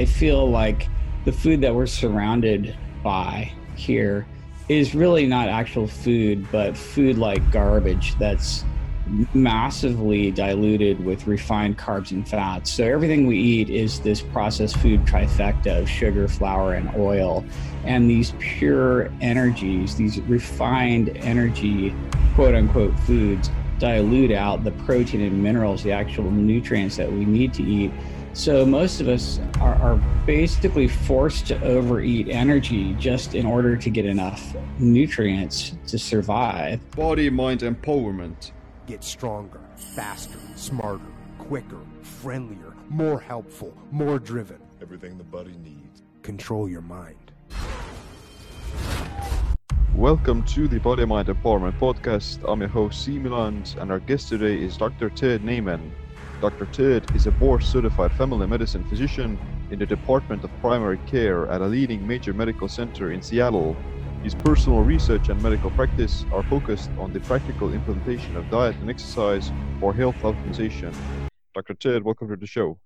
I feel like the food that we're surrounded by here is really not actual food, but food like garbage that's massively diluted with refined carbs and fats. So everything we eat is this processed food trifecta of sugar, flour, and oil. And these pure energies, these refined energy, quote unquote, foods dilute out the protein and minerals, the actual nutrients that we need to eat. So most of us are, are, basically forced to overeat energy just in order to get enough nutrients to survive. Body mind empowerment. Get stronger, faster, smarter, quicker, friendlier, more helpful, more driven. Everything the body needs. Control your mind. Welcome to the Body Mind Empowerment Podcast. I'm your host, Siim Land, and our guest today is Dr. Ted Naiman. Dr. Ted is a board certified family medicine physician in the Department of Primary Care at a leading major medical center in Seattle. His personal research and medical practice are focused on the practical implementation of diet and exercise for health optimization. Dr. Ted, welcome to the show.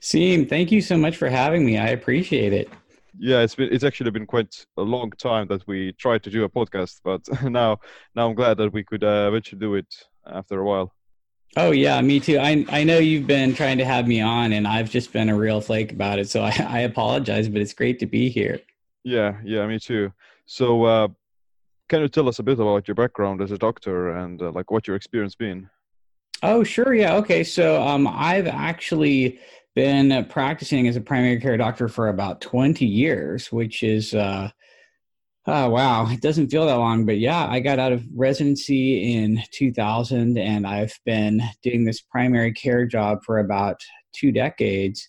Siim, thank you so much for having me. I appreciate it. Yeah, it's been it's actually been quite a long time that we tried to do a podcast, but now now I'm glad that we could uh, eventually do it after a while. Oh yeah, me too. I I know you've been trying to have me on, and I've just been a real flake about it. So I, I apologize, but it's great to be here. Yeah, yeah, me too. So, uh, can you tell us a bit about your background as a doctor and uh, like what your experience been? Oh sure, yeah, okay. So um, I've actually been practicing as a primary care doctor for about twenty years, which is uh, Oh, wow. It doesn't feel that long, but yeah, I got out of residency in 2000 and I've been doing this primary care job for about two decades.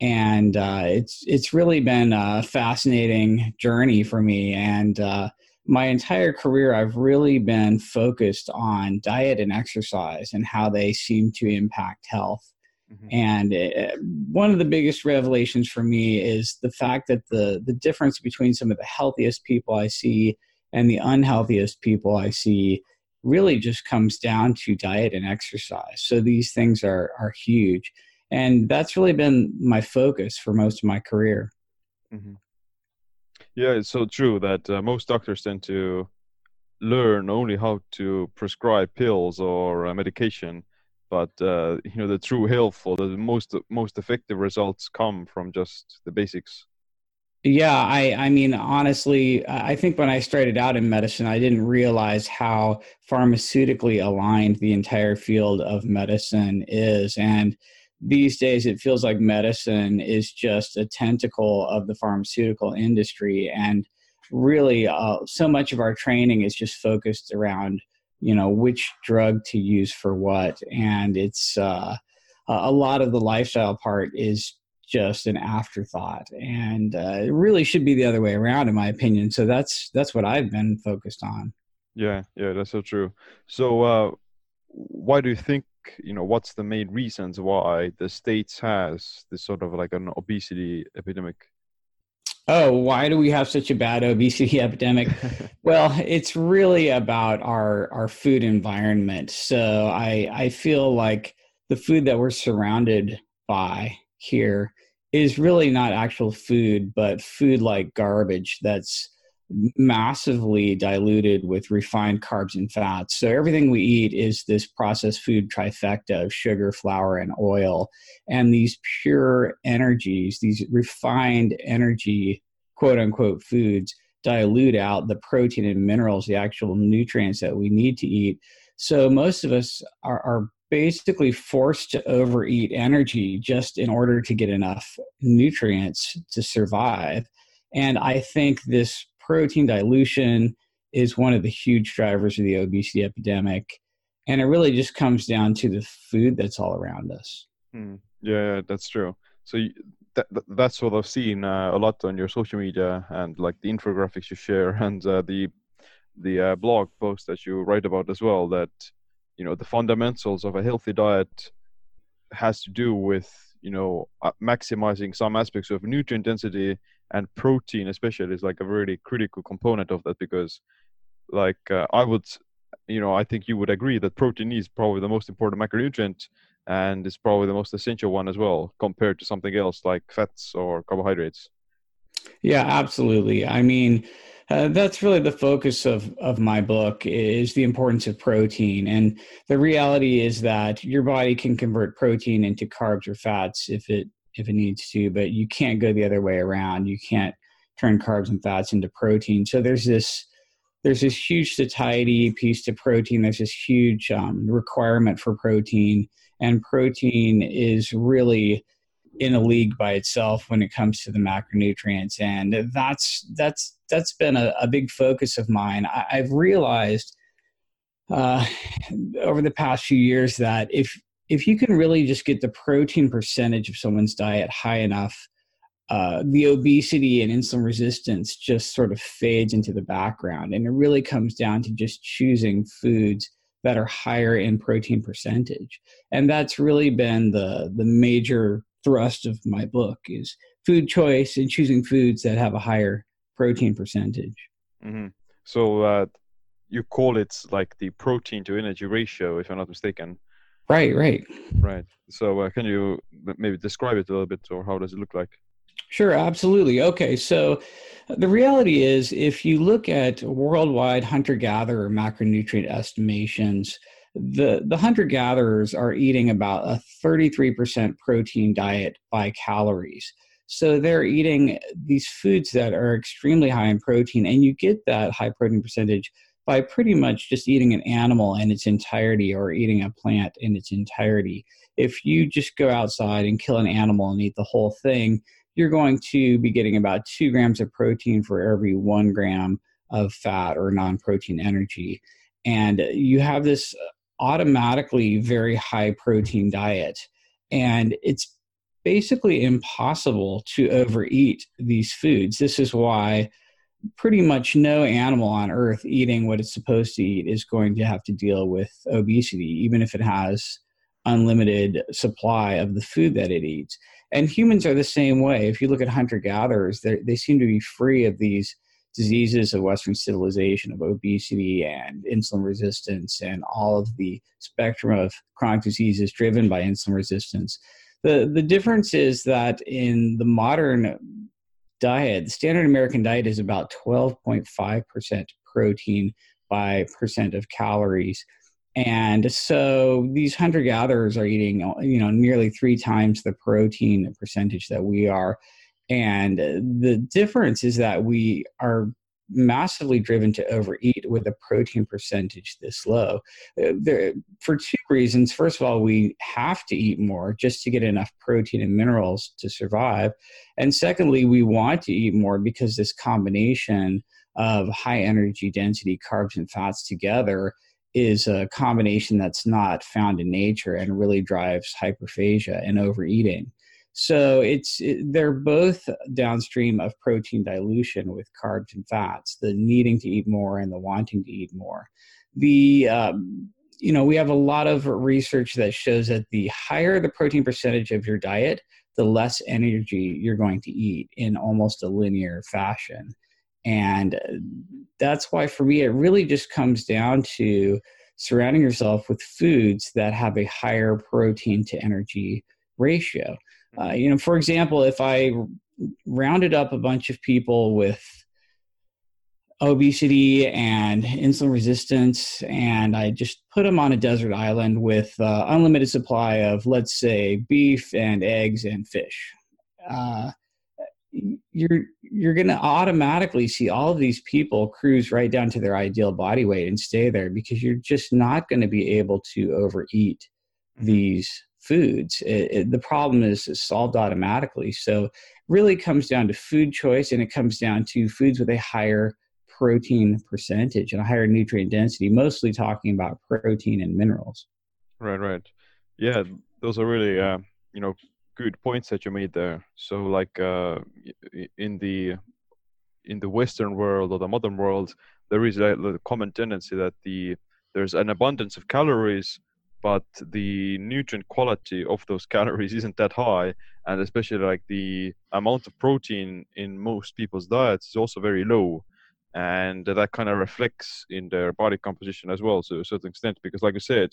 And uh, it's, it's really been a fascinating journey for me. And uh, my entire career, I've really been focused on diet and exercise and how they seem to impact health. Mm-hmm. And it, uh, one of the biggest revelations for me is the fact that the the difference between some of the healthiest people I see and the unhealthiest people I see really just comes down to diet and exercise. So these things are are huge, and that's really been my focus for most of my career. Mm-hmm. Yeah, it's so true that uh, most doctors tend to learn only how to prescribe pills or uh, medication but uh, you know the true health or the most most effective results come from just the basics. Yeah i i mean honestly i think when i started out in medicine i didn't realize how pharmaceutically aligned the entire field of medicine is. And these days it feels like medicine is just a tentacle of the pharmaceutical industry. And really uh, so much of our training is just focused around you know which drug to use for what. And it's uh, a lot of the lifestyle part is just an afterthought. And uh, it really should be the other way around in my opinion. So that's that's what i've been focused on. Yeah yeah that's so true. So uh, why do you think you know what's the main reasons why the states has this sort of like an obesity epidemic oh, why do we have such a bad obesity epidemic? well, it's really about our our food environment. So I I feel like the food that we're surrounded by here is really not actual food, but food like garbage that's massively diluted with refined carbs and fats. So everything we eat is this processed food trifecta of sugar, flour, and oil. And these pure energies, these refined energy, quote unquote, foods dilute out the protein and minerals, the actual nutrients that we need to eat. So most of us are, are basically forced to overeat energy just in order to get enough nutrients to survive. And I think this protein dilution is one of the huge drivers of the obesity epidemic. And it really just comes down to the food that's all around us. Hmm. Yeah, that's true. So that, that's what I've seen uh, a lot on your social media and like the infographics you share and uh, the the uh, blog post that you write about as well. That you know the fundamentals of a healthy diet has to do with you know uh, maximizing some aspects of nutrient density and protein especially is like a really critical component of that because like uh, i would you know i think you would agree that protein is probably the most important macronutrient and it's probably the most essential one as well compared to something else like fats or carbohydrates. Yeah, absolutely. I mean, uh, that's really the focus of of my book is the importance of protein and the reality is that your body can convert protein into carbs or fats if it if it needs to but you can't go the other way around. You can't turn carbs and fats into protein. So there's this there's this huge satiety piece to protein. There's this huge um, requirement for protein and protein is really in a league by itself when it comes to the macronutrients. And that's that's that's been a, a big focus of mine. I, have realized uh, over the past few years that if if you can really just get the protein percentage of someone's diet high enough uh, the obesity and insulin resistance just sort of fades into the background and it really comes down to just choosing foods that are higher in protein percentage and that's really been the the major thrust of my book is food choice and choosing foods that have a higher protein percentage. Mm-hmm. So uh, you call it like the protein to energy ratio, if I'm not mistaken. Right, right, right. So uh, can you maybe describe it a little bit, or how does it look like? Sure, absolutely. Okay, so the reality is, if you look at worldwide hunter-gatherer macronutrient estimations, the, the hunter gatherers are eating about a 33% protein diet by calories. So they're eating these foods that are extremely high in protein, and you get that high protein percentage by pretty much just eating an animal in its entirety or eating a plant in its entirety. If you just go outside and kill an animal and eat the whole thing, you're going to be getting about two grams of protein for every one gram of fat or non protein energy. And you have this automatically very high protein diet. And it's basically impossible to overeat these foods. This is why pretty much no animal on earth eating what it's supposed to eat is going to have to deal with obesity, even if it has unlimited supply of the food that it eats. And humans are the same way. If you look at hunter gatherers, they seem to be free of these diseases of Western civilization, of obesity and insulin resistance, and all of the spectrum of chronic diseases driven by insulin resistance. The, the difference is that in the modern diet, the standard American diet is about 12.5% protein by percent of calories. And so these hunter gatherers are eating, you know, nearly three times the protein percentage that we are. And the difference is that we are massively driven to overeat with a protein percentage this low. Uh, there, for two reasons. First of all, we have to eat more just to get enough protein and minerals to survive. And secondly, we want to eat more because this combination of high energy density carbs and fats together is a combination that's not found in nature and really drives hyperphagia and overeating. So it's it, they're both downstream of protein dilution with carbs and fats, the needing to eat more and the wanting to eat more. The um, you know we have a lot of research that shows that the higher the protein percentage of your diet, the less energy you're going to eat in almost a linear fashion. And that's why for me it really just comes down to surrounding yourself with foods that have a higher protein to energy ratio. Uh, you know, for example, if I rounded up a bunch of people with obesity and insulin resistance, and I just put them on a desert island with uh, unlimited supply of, let's say, beef and eggs and fish. Uh, you're you're going to automatically see all of these people cruise right down to their ideal body weight and stay there because you're just not going to be able to overeat mm-hmm. these foods. It, it, the problem is, solved automatically. So really comes down to food choice and it comes down to foods with a higher protein percentage and a higher nutrient density, mostly talking about protein and minerals. Right, right. Yeah, those are really, uh, you know, good points that you made there. So like uh, in the in the Western world or the modern world, there is a common tendency that the there's an abundance of calories but the nutrient quality of those calories isn't that high and especially like the amount of protein in most people's diets is also very low and that kind of reflects in their body composition as well to a certain extent because like i said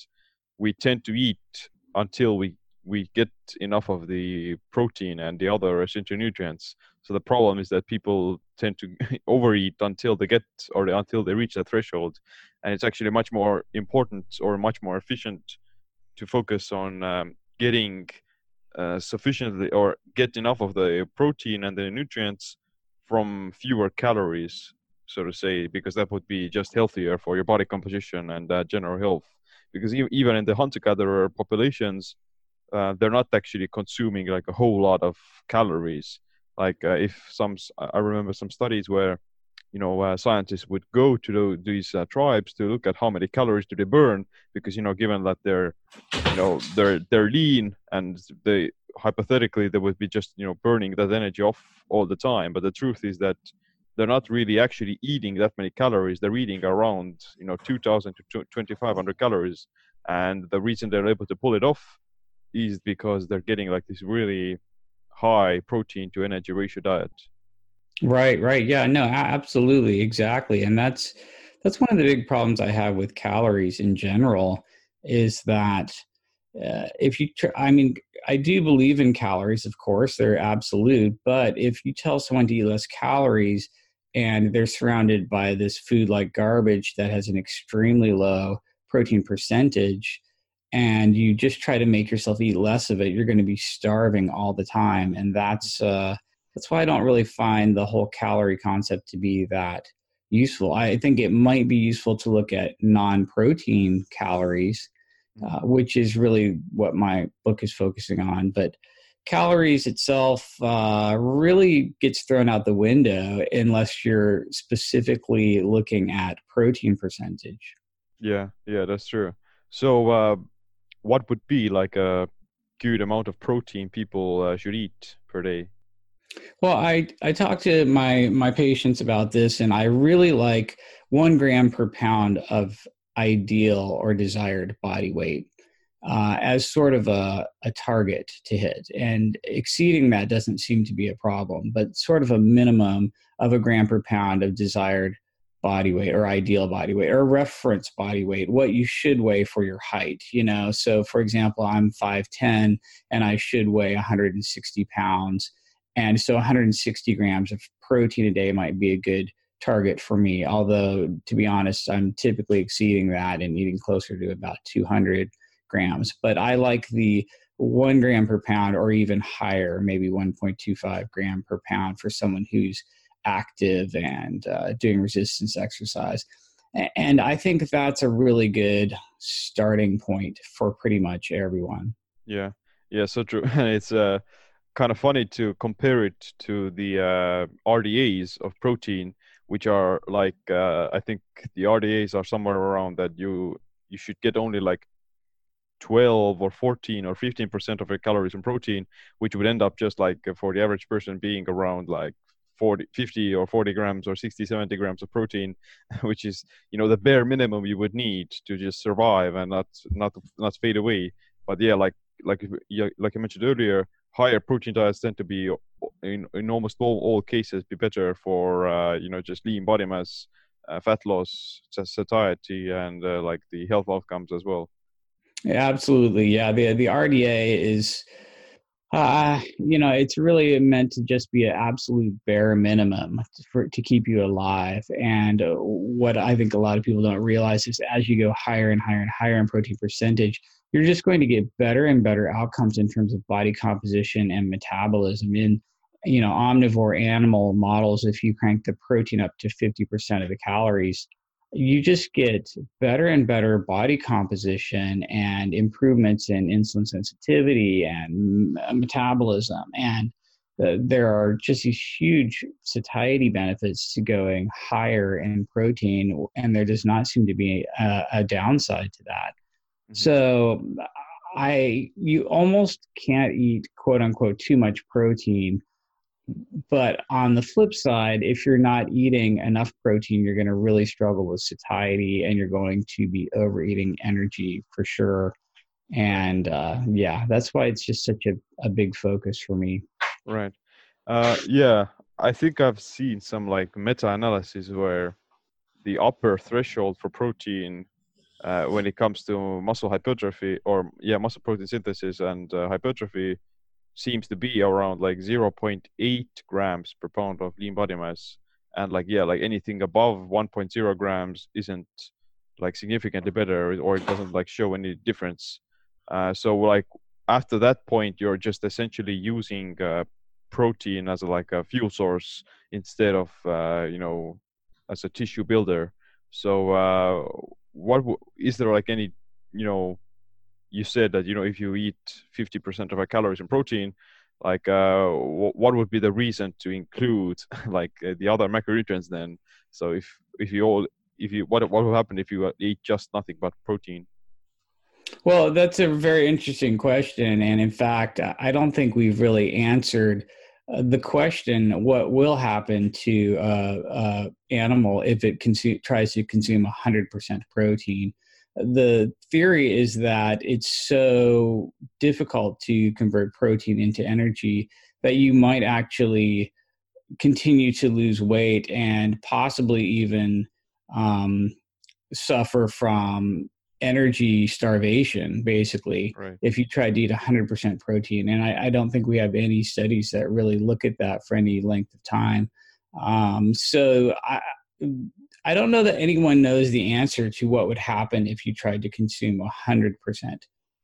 we tend to eat until we we get enough of the protein and the other essential nutrients. So the problem is that people tend to overeat until they get or until they reach that threshold, and it's actually much more important or much more efficient to focus on um, getting uh, sufficiently or get enough of the protein and the nutrients from fewer calories, so to say, because that would be just healthier for your body composition and uh, general health. Because even in the hunter-gatherer populations, uh, they're not actually consuming like a whole lot of calories. Like uh, if some, I remember some studies where, you know, uh, scientists would go to the, these uh, tribes to look at how many calories do they burn, because you know, given that they're, you know, they're they're lean and they hypothetically they would be just you know burning that energy off all the time. But the truth is that they're not really actually eating that many calories. They're eating around you know 2,000 to 2,500 calories, and the reason they're able to pull it off is because they're getting like this really high protein to energy ratio diet. Right, right. Yeah, no, absolutely, exactly. And that's that's one of the big problems I have with calories in general is that uh, if you tr- I mean, I do believe in calories, of course, they're absolute, but if you tell someone to eat less calories and they're surrounded by this food like garbage that has an extremely low protein percentage, and you just try to make yourself eat less of it, you're going to be starving all the time. And that's uh, that's why I don't really find the whole calorie concept to be that useful. I think it might be useful to look at non-protein calories, uh, mm-hmm. which is really what my book is focusing on. But calories itself uh, really gets thrown out the window unless you're specifically looking at protein percentage. Yeah, yeah, that's true. So, uh, what would be like a good amount of protein people uh, should eat per day? Well, I I talked to my my patients about this, and I really like one gram per pound of ideal or desired body weight uh, as sort of a, a target to hit, and exceeding that doesn't seem to be a problem. But sort of a minimum of a gram per pound of desired body weight or ideal body weight or reference body weight what you should weigh for your height you know so for example i'm 5'10 and i should weigh 160 pounds and so 160 grams of protein a day might be a good target for me although to be honest i'm typically exceeding that and eating closer to about 200 grams but i like the one gram per pound or even higher maybe 1.25 gram per pound for someone who's active and uh, doing resistance exercise. And I think that's a really good starting point for pretty much everyone. Yeah, yeah, so true. it's uh, kind of funny to compare it to the uh, RDAs of protein, which are like uh, I think the RDAs are somewhere around that you you should get only like 12 or 14 or 15 percent of your calories in protein, which would end up just like for the average person being around like 40 50 or 40 grams or 60 70 grams of protein which is you know the bare minimum you would need to just survive and not not not fade away. But yeah like like like i mentioned earlier higher protein diets tend to be in, in almost all, all cases be better for uh, you know just lean body mass uh, fat loss satiety and uh, like the health outcomes as well yeah, absolutely yeah the the rda is uh, you know, it's really meant to just be an absolute bare minimum for to keep you alive. And uh, what I think a lot of people don't realize is as you go higher and higher and higher in protein percentage, you're just going to get better and better outcomes in terms of body composition and metabolism. In you know, omnivore animal models, if you crank the protein up to 50% of the calories, you just get better and better body composition and improvements in insulin sensitivity and metabolism and uh, there are just these huge satiety benefits to going higher in protein and there does not seem to be a, a downside to that mm-hmm. so i you almost can't eat quote unquote too much protein but on the flip side, if you're not eating enough protein, you're going to really struggle with satiety and you're going to be overeating energy for sure. And uh, yeah, that's why it's just such a, a big focus for me. Right. Uh, yeah, I think I've seen some like meta analysis where the upper threshold for protein uh, when it comes to muscle hypertrophy or yeah muscle protein synthesis and uh, hypertrophy seems to be around like 0.8 grams per pound of lean body mass. And like yeah like anything above 1.0 grams isn't like significantly better or it doesn't like show any difference. Uh, so like after that point you're just essentially using uh, protein as a, like a fuel source instead of uh, you know as a tissue builder. So uh, what is there like any you know you said that you know if you eat 50% of our calories in protein like uh, w- what would be the reason to include like uh, the other macronutrients then? So if if you all if you what what will happen if you uh, eat just nothing but protein? Well that's a very interesting question and in fact i don't think we've really answered the question what will happen to a uh, uh, animal if it consume, tries to consume 100% protein? The theory is that it's so difficult to convert protein into energy that you might actually continue to lose weight and possibly even um, suffer from energy starvation basically right. if you try to eat 100% protein and I, I, don't think we have any studies that really look at that for any length of time um, so I, I don't know that anyone knows the answer to what would happen if you tried to consume 100%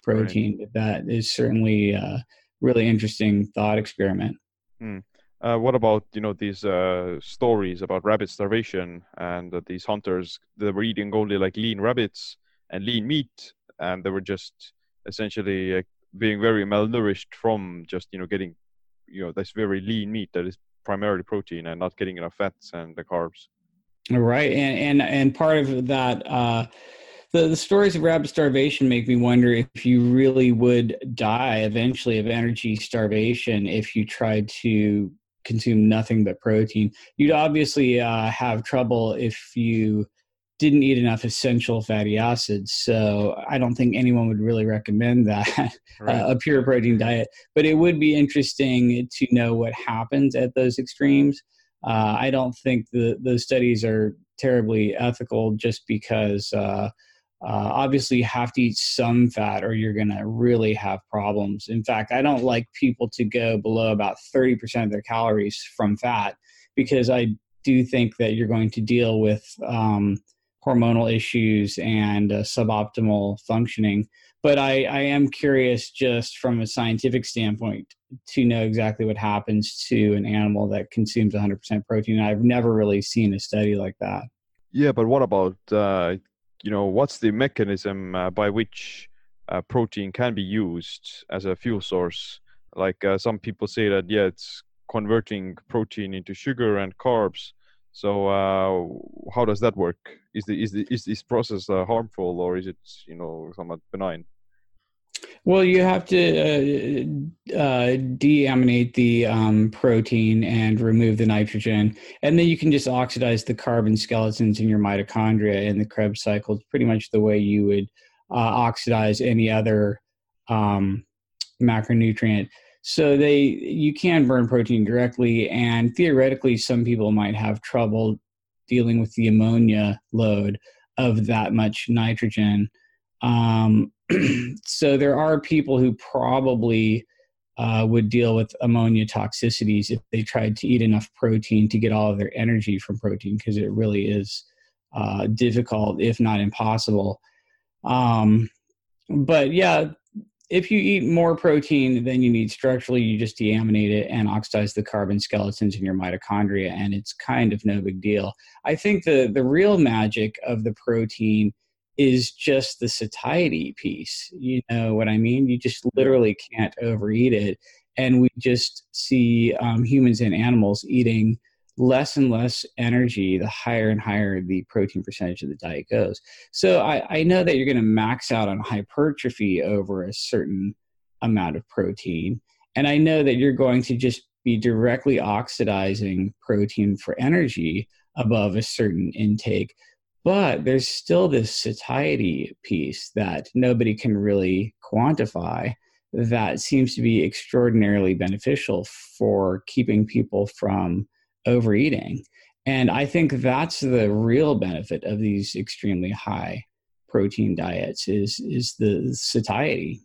protein. Right. That is certainly a really interesting thought experiment. Hmm. Uh, what about you know these uh, stories about rabbit starvation and uh, these hunters that were eating only like lean rabbits and lean meat, and they were just essentially being very malnourished from just you know getting you know this very lean meat that is primarily protein and not getting enough fats and the carbs. Right, and and and part of that, uh, the the stories of rabbit starvation make me wonder if you really would die eventually of energy starvation if you tried to consume nothing but protein. You'd obviously uh, have trouble if you didn't eat enough essential fatty acids. So I don't think anyone would really recommend that right. uh, a pure protein diet. But it would be interesting to know what happens at those extremes. Uh, I don't think the those studies are terribly ethical just because uh, uh, obviously you have to eat some fat or you're going to really have problems. In fact, I don't like people to go below about 30% of their calories from fat because I do think that you're going to deal with um, hormonal issues and uh, suboptimal functioning but I, I am curious just from a scientific standpoint to know exactly what happens to an animal that consumes 100% protein. I've never really seen a study like that. Yeah, but what about, uh, you know, what's the mechanism uh, by which uh, protein can be used as a fuel source? Like uh, some people say that, yeah, it's converting protein into sugar and carbs. So uh, how does that work? Is the is the is this process uh, harmful or is it you know somewhat benign? Well, you have to uh, uh, deaminate the um, protein and remove the nitrogen, and then you can just oxidize the carbon skeletons in your mitochondria in the Krebs cycle. It's pretty much the way you would uh, oxidize any other um, macronutrient. So they you can burn protein directly, and theoretically, some people might have trouble dealing with the ammonia load of that much nitrogen. Um, so there are people who probably uh, would deal with ammonia toxicities if they tried to eat enough protein to get all of their energy from protein, because it really is uh, difficult, if not impossible. Um, but yeah, if you eat more protein than you need structurally, you just deaminate it and oxidize the carbon skeletons in your mitochondria, and it's kind of no big deal. I think the the real magic of the protein is just the satiety piece. You know what I mean? You just literally can't overeat it, and we just see um, humans and animals eating less and less energy the higher and higher the protein percentage of the diet goes. So I, I know that you're going to max out on hypertrophy over a certain amount of protein. And I know that you're going to just be directly oxidizing protein for energy above a certain intake. But there's still this satiety piece that nobody can really quantify that seems to be extraordinarily beneficial for keeping people from overeating. And I think that's the real benefit of these extremely high protein diets is is the satiety.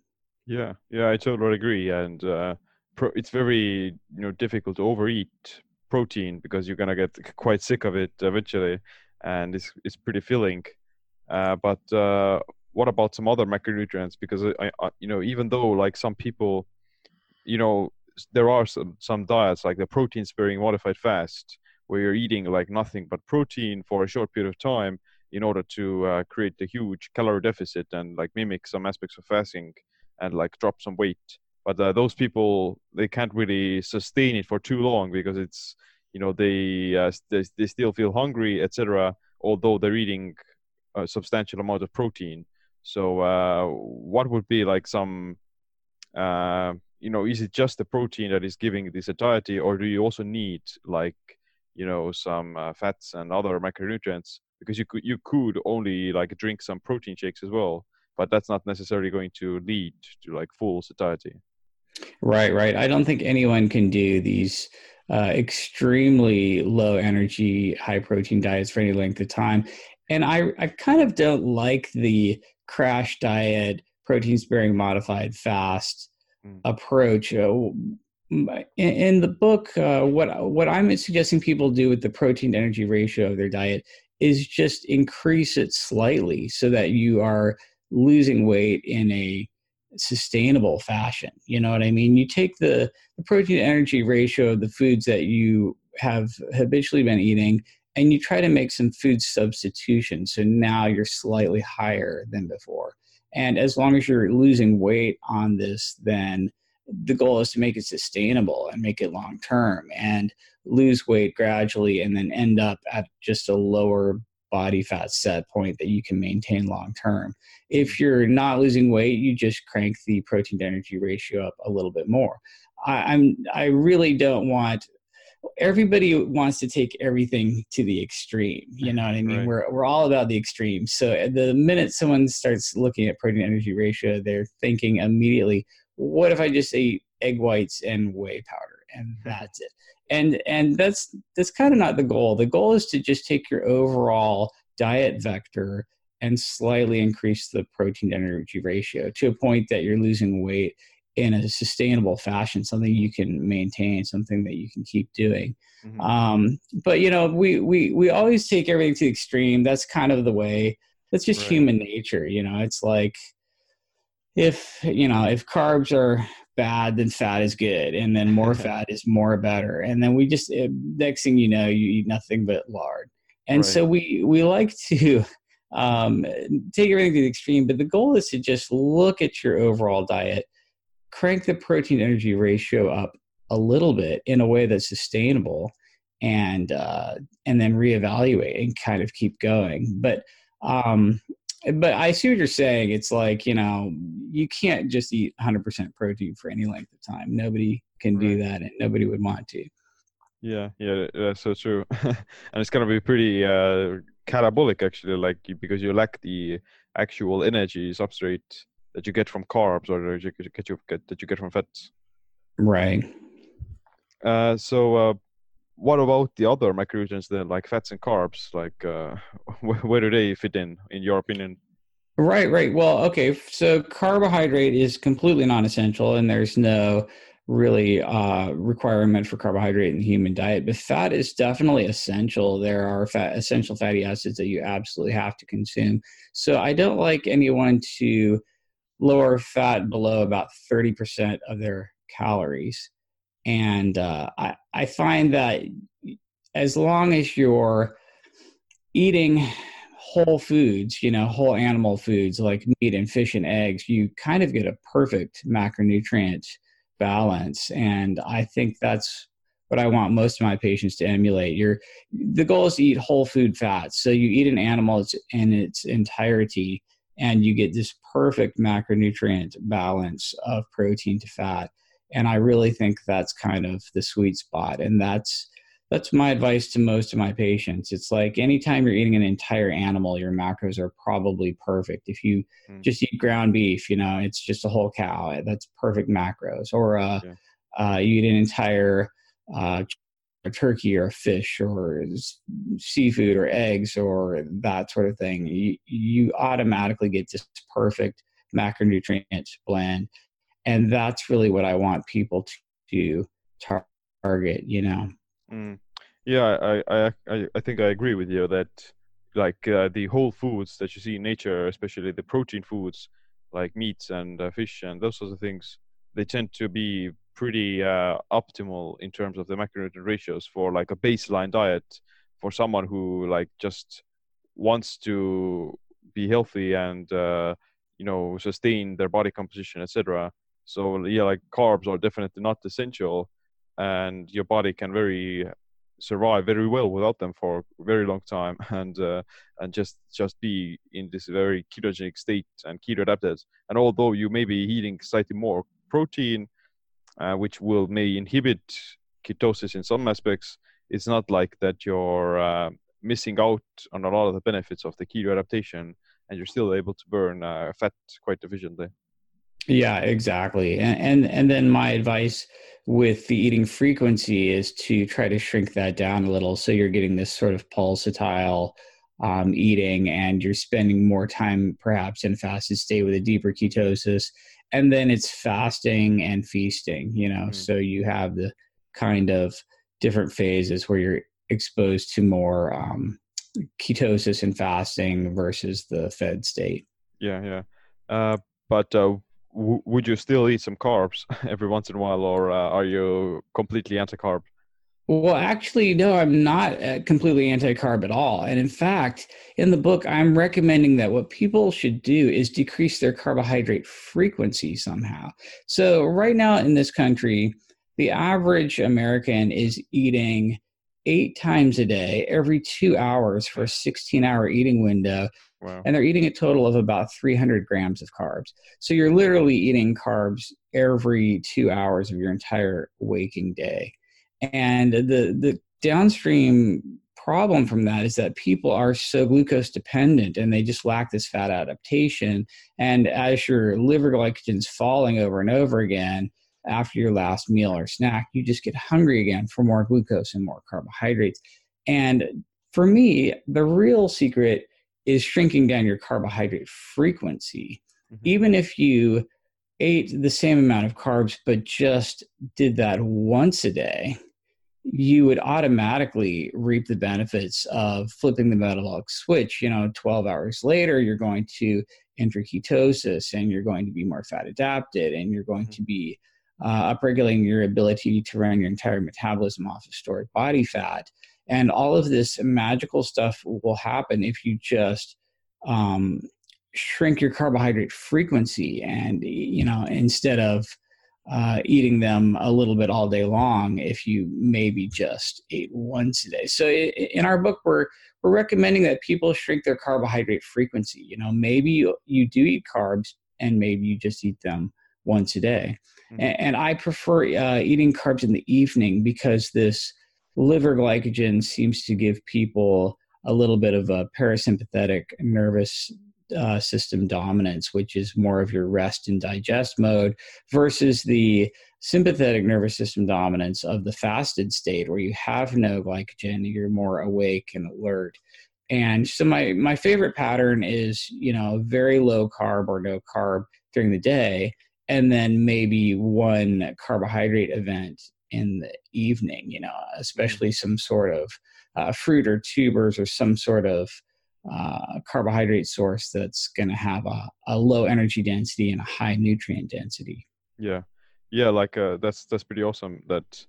Yeah, yeah, I totally agree, and uh, pro- it's very you know difficult to overeat protein because you're gonna get quite sick of it eventually, and it's it's pretty filling. Uh, but uh, what about some other macronutrients? Because I, I, you know, even though like some people, you know, there are some some diets like the protein sparing modified fast where you're eating like nothing but protein for a short period of time in order to uh, create a huge calorie deficit and like mimic some aspects of fasting and like drop some weight. But uh, those people they can't really sustain it for too long because it's you know they uh, they, they still feel hungry etc although they're eating a substantial amount of protein. So uh, what would be like some uh, you know is it just the protein that is giving the satiety or do you also need like you know some uh, fats and other macronutrients because you could you could only like drink some protein shakes as well but that's not necessarily going to lead to like full satiety. Right right. I don't think anyone can do these uh, extremely low energy high protein diets for any length of time. And i i kind of don't like the crash diet protein sparing modified fast. Approach. Uh, in, the book, uh, what what I'm suggesting people do with the protein energy ratio of their diet is just increase it slightly so that you are losing weight in a sustainable fashion. You know what I mean? You take the, the protein energy ratio of the foods that you have habitually been eating and you try to make some food substitution. So now you're slightly higher than before. And as long as you're losing weight on this, then the goal is to make it sustainable and make it long term and lose weight gradually and then end up at just a lower body fat set point that you can maintain long term. If you're not losing weight, you just crank the protein to energy ratio up a little bit more. I, I'm I really don't want everybody wants to take everything to the extreme. You know what I mean? Right. We're we're all about the extreme. So uh, the minute someone starts looking at protein energy ratio, they're thinking immediately, what if I just ate egg whites and whey powder and that's it? And and that's that's kind of not the goal. The goal is to just take your overall diet vector and slightly increase the protein energy ratio to a point that you're losing weight in a sustainable fashion, something you can maintain, something that you can keep doing. Mm-hmm. Um, but you know, we we we always take everything to the extreme. That's kind of the way. That's just right. human nature. You know, it's like if you know if carbs are bad, then fat is good, and then more fat is more better, and then we just eh, next thing you know, you eat nothing but lard. And right. so we we like to um, take everything to the extreme, but the goal is to just look at your overall diet crank the protein energy ratio up a little bit in a way that's sustainable and uh, and then reevaluate and kind of keep going. But um but i see what you're saying. It's like you know you can't just eat 100% protein for any length of time. Nobody can do that and nobody would want to. Yeah yeah that's so true. And it's going to be pretty uh catabolic actually like because you lack the actual energy substrate that you get from carbs or that you get, you get that you get from fats. Right. Uh, so, uh, what about the other macronutrients then, like fats and carbs? Like, uh, where do they fit in, in your opinion? Right, right. Well, okay. So, carbohydrate is completely non-essential, and there's no really uh, requirement for carbohydrate in the human diet. But fat is definitely essential. There are fat, essential fatty acids that you absolutely have to consume. So, I don't like anyone to lower fat below about 30% of their calories. And uh, I, I find that as long as you're eating whole foods, you know, whole animal foods like meat and fish and eggs, you kind of get a perfect macronutrient balance. And I think that's what I want most of my patients to emulate. Your the goal is to eat whole food fats. So you eat an animal in its entirety and you get this perfect macronutrient balance of protein to fat. And i really think that's kind of the sweet spot. And that's that's my advice to most of my patients. It's like anytime you're eating an entire animal your macros are probably perfect. If you mm. just eat ground beef you know it's just a whole cow. That's perfect macros. Or uh, yeah. uh, you eat an entire uh, a turkey or a fish or seafood or eggs or that sort of thing, you, you automatically get this perfect macronutrient blend. And that's really what I want people to, to target, you know? Mm. Yeah, I, I, I, I think I agree with you that like uh, the whole foods that you see in nature, especially the protein foods like meats and uh, fish and those sorts of things, they tend to be pretty uh, optimal in terms of the macronutrient ratios for like a baseline diet for someone who like just wants to be healthy and uh, you know sustain their body composition etc so yeah like carbs are definitely not essential and your body can very survive very well without them for a very long time and uh, and just just be in this very ketogenic state and keto adapted and although you may be eating slightly more protein uh, which will may inhibit ketosis in some aspects. It's not like that you're uh, missing out on a lot of the benefits of the keto adaptation and you're still able to burn uh, fat quite efficiently. Yeah exactly. And, and and then my advice with the eating frequency is to try to shrink that down a little. So you're getting this sort of pulsatile um, eating and you're spending more time perhaps in a fasted state with a deeper ketosis and then it's fasting and feasting you know mm. so you have the kind of different phases where you're exposed to more um, ketosis and fasting versus the fed state. Yeah yeah. Uh, but uh, w- would you still eat some carbs every once in a while or uh, are you completely anti-carb well, actually, no, I'm not uh, completely anti carb at all. And in fact, in the book, I'm recommending that what people should do is decrease their carbohydrate frequency somehow. So, right now in this country, the average American is eating eight times a day, every two hours for a 16 hour eating window. Wow. And they're eating a total of about 300 grams of carbs. So, you're literally eating carbs every two hours of your entire waking day. And the the downstream problem from that is that people are so glucose dependent and they just lack this fat adaptation. And as your liver glycogen is falling over and over again after your last meal or snack, you just get hungry again for more glucose and more carbohydrates. And for me, the real secret is shrinking down your carbohydrate frequency. Mm-hmm. Even if you ate the same amount of carbs, but just did that once a day, you would automatically reap the benefits of flipping the metabolic switch. You know, 12 hours later, you're going to enter ketosis and you're going to be more fat adapted and you're going mm-hmm. to be uh, upregulating your ability to run your entire metabolism off of stored body fat. And all of this magical stuff will happen if you just um, shrink your carbohydrate frequency and, you know, instead of uh, eating them a little bit all day long if you maybe just ate once a day. So in our book, we're we're recommending that people shrink their carbohydrate frequency. You know, maybe you, you do eat carbs and maybe you just eat them once a day. Mm-hmm. And, and, I prefer uh, eating carbs in the evening because this liver glycogen seems to give people a little bit of a parasympathetic nervous uh, system dominance, which is more of your rest and digest mode, versus the sympathetic nervous system dominance of the fasted state, where you have no glycogen, you're more awake and alert. And so my my favorite pattern is you know very low carb or no carb during the day, and then maybe one carbohydrate event in the evening. You know, especially some sort of uh, fruit or tubers or some sort of uh, carbohydrate source that's going to have a, a low energy density and a high nutrient density. Yeah, yeah, like uh, that's that's pretty awesome. That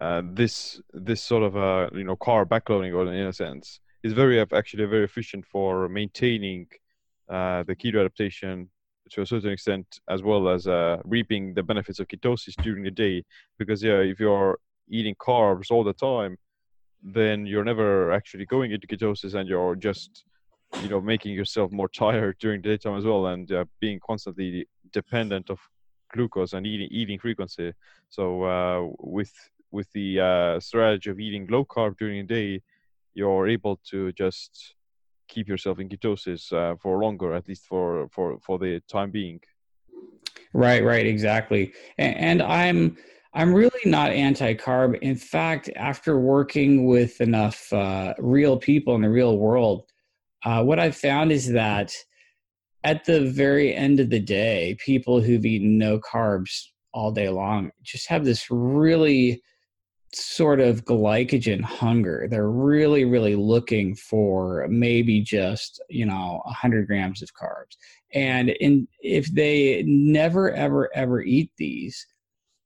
uh, this this sort of uh, you know carb backloading, or in a sense, is very actually very efficient for maintaining uh, the keto adaptation to a certain extent, as well as uh, reaping the benefits of ketosis during the day. Because yeah, if you're eating carbs all the time, then you're never actually going into ketosis, and you're just you know making yourself more tired during the daytime as well and uh, being constantly dependent of glucose and eating eating frequency. So uh, with with the uh, strategy of eating low carb during the day you're able to just keep yourself in ketosis uh, for longer at least for for for the time being. Right right exactly. And, and i'm I'm really not anti carb. In fact, after working with enough uh, real people in the real world, uh, what I've found is that at the very end of the day, people who've eaten no carbs all day long just have this really sort of glycogen hunger. They're really, really looking for maybe just, you know, 100 grams of carbs. And in, if they never, ever, ever eat these,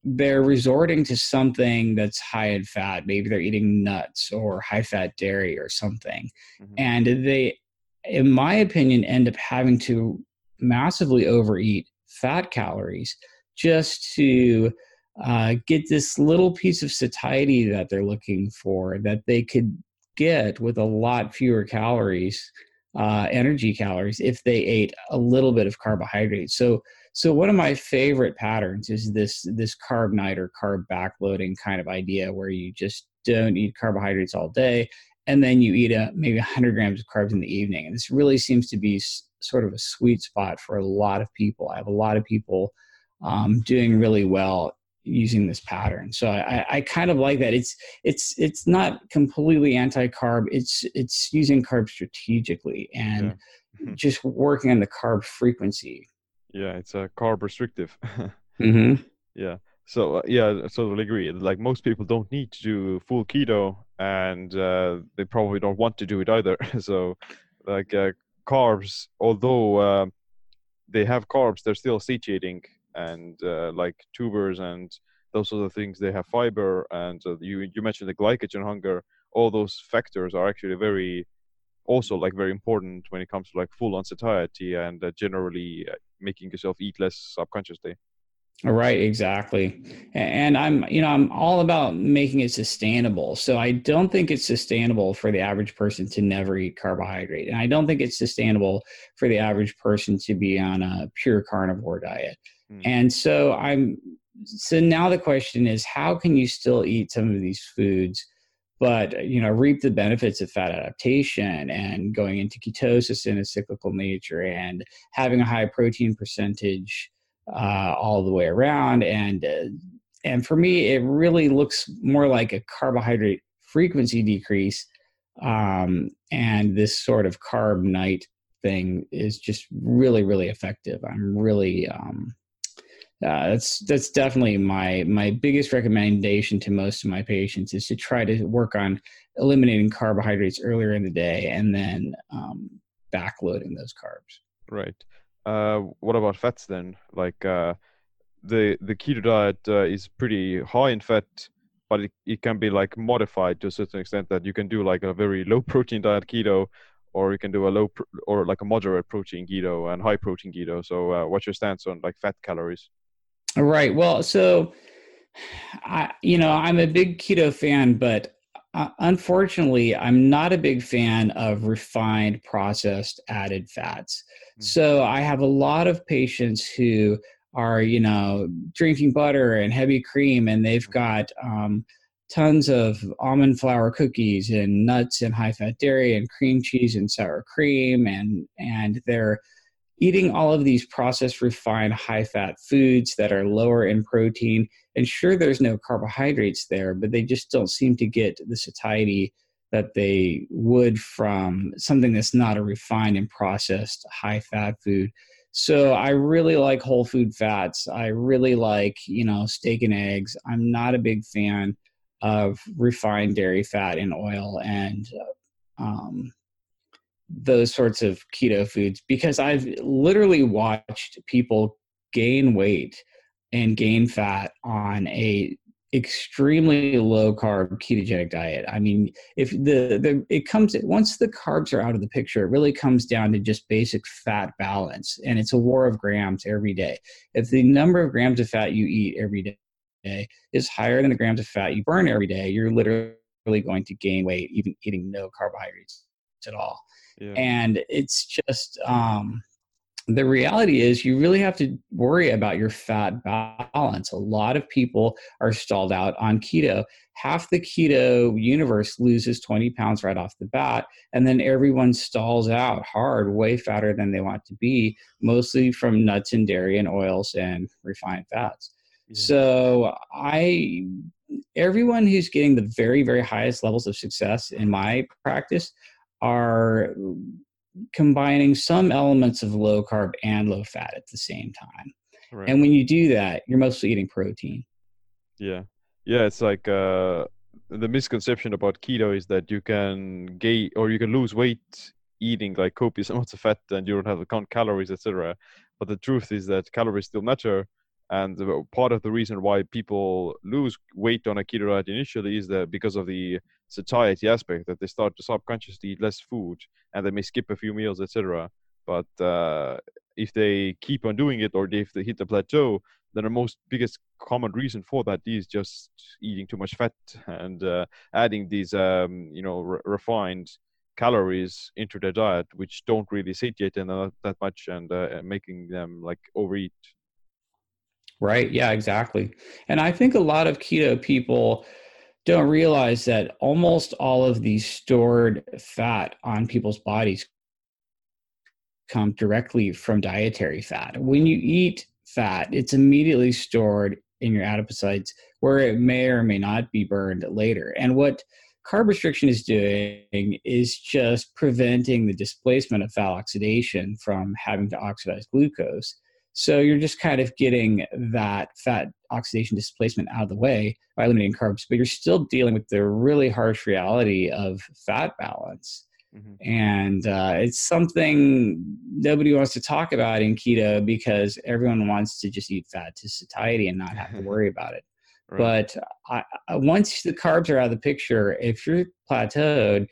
they're resorting to something that's high in fat. Maybe they're eating nuts or high fat dairy or something. Mm-hmm. And they, in my opinion, end up having to massively overeat fat calories just to uh, get this little piece of satiety that they're looking for that they could get with a lot fewer calories, uh, energy calories, if they ate a little bit of carbohydrates. So, so one of my favorite patterns is this this carb night or carb backloading kind of idea, where you just don't eat carbohydrates all day, and then you eat a maybe 100 grams of carbs in the evening. And this really seems to be s- sort of a sweet spot for a lot of people. I have a lot of people um, doing really well using this pattern. So I, I kind of like that. It's it's it's not completely anti-carb. It's it's using carb strategically and yeah. Mm-hmm. just working on the carb frequency. Yeah, it's a carb restrictive. mm-hmm. Yeah. So uh, yeah, I totally agree. Like most people don't need to do full keto, and uh, they probably don't want to do it either. so, like uh, carbs, although uh, they have carbs, they're still satiating and uh, like tubers and those other things they have fiber and uh, you you mentioned the glycogen hunger all those factors are actually very also like very important when it comes to like full on satiety and uh, generally making yourself eat less subconsciously right exactly. And i'm you know i'm all about making it sustainable. So i don't think it's sustainable for the average person to never eat carbohydrate. And i don't think it's sustainable for the average person to be on a pure carnivore diet. Mm. And so I'm so now the question is how can you still eat some of these foods but you know reap the benefits of fat adaptation and going into ketosis in a cyclical nature and having a high protein percentage uh, all the way around and uh, and for me it really looks more like a carbohydrate frequency decrease um, and this sort of carb night thing is just really really effective i'm really um, uh, that's that's definitely my my biggest recommendation to most of my patients is to try to work on eliminating carbohydrates earlier in the day and then um, backloading those carbs. Right. Uh, what about fats then? Like uh, the the keto diet uh, is pretty high in fat, but it, it can be like modified to a certain extent that you can do like a very low protein diet keto, or you can do a low or like a moderate protein keto and high protein keto. So uh, what's your stance on like fat calories? Right. Well, so I, you know, I'm a big keto fan, but uh, unfortunately, I'm not a big fan of refined, processed, added fats. Mm-hmm. So I have a lot of patients who are, you know, drinking butter and heavy cream, and they've mm-hmm. got um, tons of almond flour cookies and nuts and high fat dairy and cream cheese and sour cream, and and they're eating all of these processed, refined, high fat foods that are lower in protein. And sure, there's no carbohydrates there, but they just don't seem to get the satiety that they would from something that's not a refined and processed high fat food. So I really like whole food fats. I really like, you know, steak and eggs. I'm not a big fan of refined dairy fat and oil and um, those sorts of keto foods because I've literally watched people gain weight and gain fat on a extremely low carb ketogenic diet. I mean, if the, the it comes once the carbs are out of the picture, it really comes down to just basic fat balance and it's a war of grams every day. If the number of grams of fat you eat every day is higher than the grams of fat you burn every day, you're literally going to gain weight even eating no carbohydrates at all yeah. and it's just um, the reality is you really have to worry about your fat balance. A lot of people are stalled out on keto. Half the keto universe loses 20 pounds right off the bat, and then everyone stalls out hard, way fatter than they want to be, mostly from nuts and dairy and oils and refined fats. So I everyone who's getting the very very highest levels of success in my practice are combining some elements of low carb and low fat at the same time. Right. And when you do that, you're mostly eating protein. Yeah, yeah. It's like uh, the misconception about keto is that you can gain or you can lose weight eating like copious amounts of fat and you don't have to count calories, etc. But the truth is that calories still matter, and part of the reason why people lose weight on a keto diet initially is that because of the satiety aspect that they start to subconsciously eat less food and they may skip a few meals, etc. But uh, if they keep on doing it or if they hit the plateau, then the most biggest common reason for that is just eating too much fat and uh, adding these um, you know re- refined calories into their diet which don't really satiate them that, much and uh, making them like overeat. Right. Yeah exactly. And i think a lot of keto people don't realize that almost all of the stored fat on people's bodies come directly from dietary fat. When you eat fat, it's immediately stored in your adipocytes where it may or may not be burned later. And what carb restriction is doing is just preventing the displacement of fat oxidation from having to oxidize glucose. So you're just kind of getting that fat oxidation displacement out of the way by eliminating carbs, but you're still dealing with the really harsh reality of fat balance. Mm-hmm. And uh, it's something nobody wants to talk about in keto because everyone wants to just eat fat to satiety and not have to worry about it. Right. But I, once the carbs are out of the picture, if you're plateaued,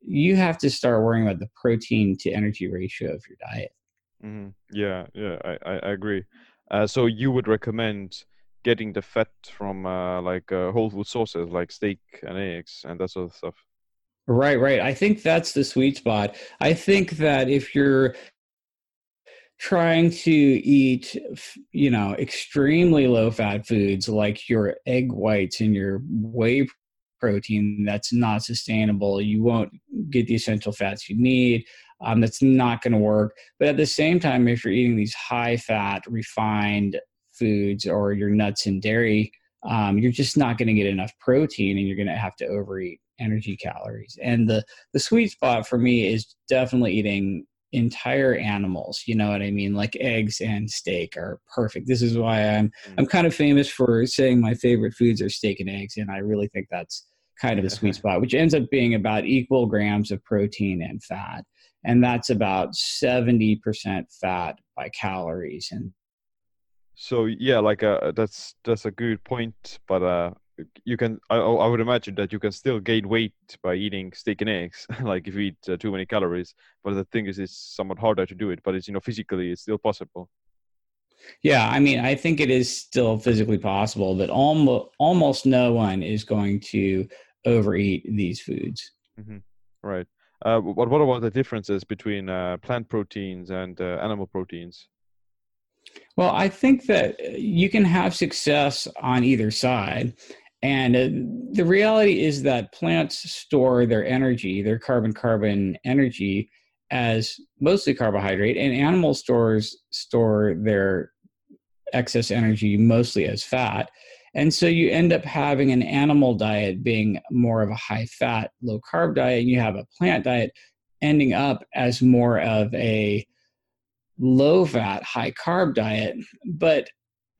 you have to start worrying about the protein to energy ratio of your diet. Mm-hmm. Yeah, yeah, I, I, I agree. Uh, so you would recommend getting the fat from uh, like uh, whole food sources like steak and eggs and that sort of stuff. Right, right. I think that's the sweet spot. I think that if you're trying to eat, you know, extremely low fat foods like your egg whites and your whey protein, that's not sustainable. You won't get the essential fats you need um, that's not going to work. But at the same time, if you're eating these high fat, refined foods or your nuts and dairy, um, you're just not going to get enough protein and you're going to have to overeat energy calories. And the, the sweet spot for me is definitely eating entire animals you know what i mean like eggs and steak are perfect this is why i'm i'm mm. kind of famous for saying my favorite foods are steak and eggs and i really think that's kind of the sweet spot which ends up being about equal grams of protein and fat and that's about 70% fat by calories. And so yeah like uh, that's that's a good point but uh you can I, I would imagine that you can still gain weight by eating steak and eggs like if you eat uh, too many calories. But the thing is it's somewhat harder to do it but it's you know physically it's still possible. Yeah i mean i think it is still physically possible but almost almost no one is going to overeat these foods. Mm-hmm. right uh, what, what about the differences between uh, plant proteins and uh, animal proteins? Well, I think that uh, you can have success on either side. And uh, the reality is that plants store their energy, their carbon carbon energy, as mostly carbohydrate, and animal stores store their excess energy mostly as fat. And so you end up having an animal diet being more of a high fat, low carb diet, and you have a plant diet ending up as more of a low fat, high carb diet. But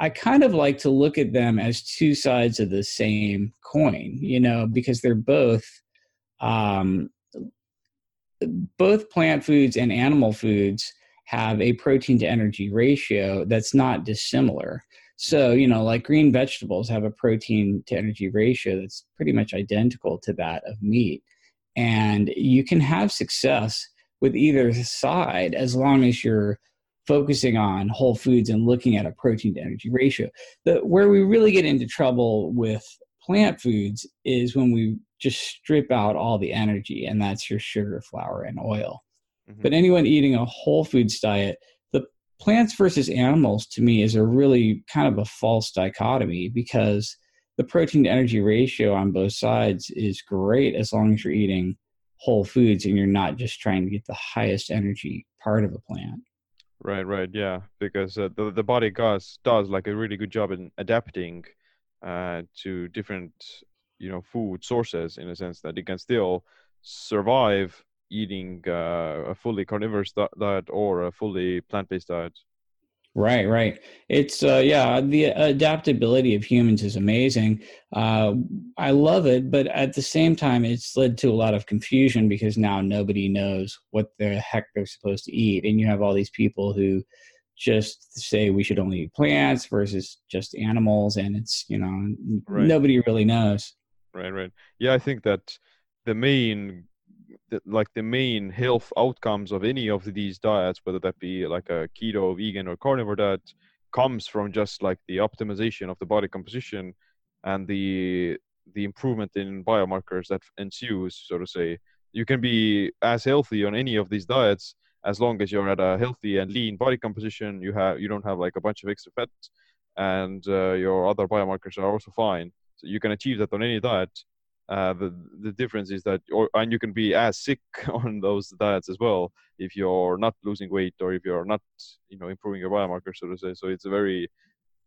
I kind of like to look at them as two sides of the same coin, you know, because they're both um, both plant foods and animal foods have a protein to energy ratio that's not dissimilar. So, you know, like green vegetables have a protein to energy ratio that's pretty much identical to that of meat. And you can have success with either side as long as you're focusing on whole foods and looking at a protein to energy ratio. The, where we really get into trouble with plant foods is when we just strip out all the energy, and that's your sugar, flour, and oil. Mm-hmm. But anyone eating a whole foods diet plants versus animals to me is a really kind of a false dichotomy because the protein to energy ratio on both sides is great as long as you're eating whole foods and you're not just trying to get the highest energy part of a plant. Right, right, yeah, because uh, the the body does does like a really good job in adapting uh, to different you know food sources in a sense that it can still survive eating uh, a fully carnivorous diet or a fully plant-based diet. Right, right. It's uh, yeah, the adaptability of humans is amazing. Uh, I love it, but at the same time, it's led to a lot of confusion because now nobody knows what the heck they're supposed to eat, and you have all these people who just say we should only eat plants versus just animals, and it's you know right. nobody really knows. Right, right. Yeah, I think that the main the, like the main health outcomes of any of these diets, whether that be like a keto, vegan, or carnivore diet, comes from just like the optimization of the body composition and the the improvement in biomarkers that ensues, so to say. You can be as healthy on any of these diets as long as you're at a healthy and lean body composition. You have you don't have like a bunch of extra fat, and uh, your other biomarkers are also fine. So you can achieve that on any diet uh, the the difference is that, or, and you can be as sick on those diets as well if you're not losing weight or if you're not, you know, improving your biomarkers, so to say. So it's a very,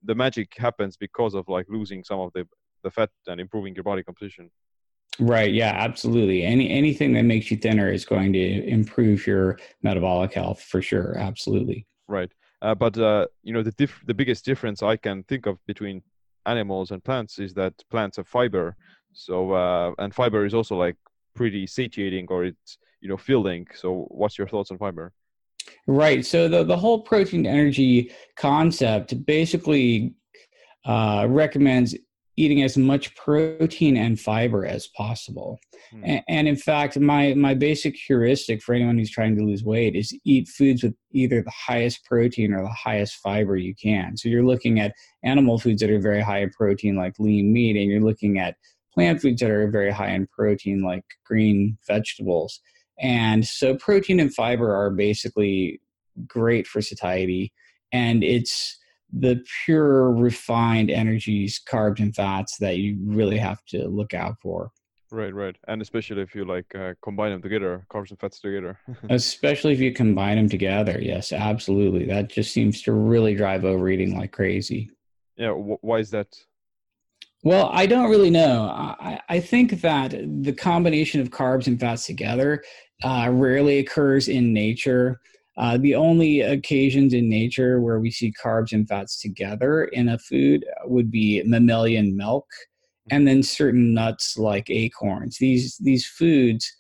the magic happens because of like losing some of the the fat and improving your body composition. Right. Yeah. Absolutely. Any anything that makes you thinner is going to improve your metabolic health for sure. Absolutely. Right. Uh, but uh, you know the diff- the biggest difference I can think of between animals and plants is that plants have fiber so uh, and fiber is also like pretty satiating or it's you know filling. So what's your thoughts on fiber? Right. So the the whole protein energy concept basically uh, recommends eating as much protein and fiber as possible. Hmm. And, and, in fact, my my basic heuristic for anyone who's trying to lose weight is eat foods with either the highest protein or the highest fiber you can. So you're looking at animal foods that are very high in protein, like lean meat, and you're looking at plant foods that are very high in protein, like green vegetables. And so, protein and fiber are basically great for satiety. And it's the pure, refined energies, carbs, and fats that you really have to look out for. Right, right, and especially if you like uh, combine them together, carbs and fats together. especially if you combine them together, yes, absolutely. That just seems to really drive overeating like crazy. Yeah, wh- why is that? Well, I don't really know. I, I, think that the combination of carbs and fats together uh, rarely occurs in nature. Uh, the only occasions in nature where we see carbs and fats together in a food would be mammalian milk and then certain nuts like acorns. These these foods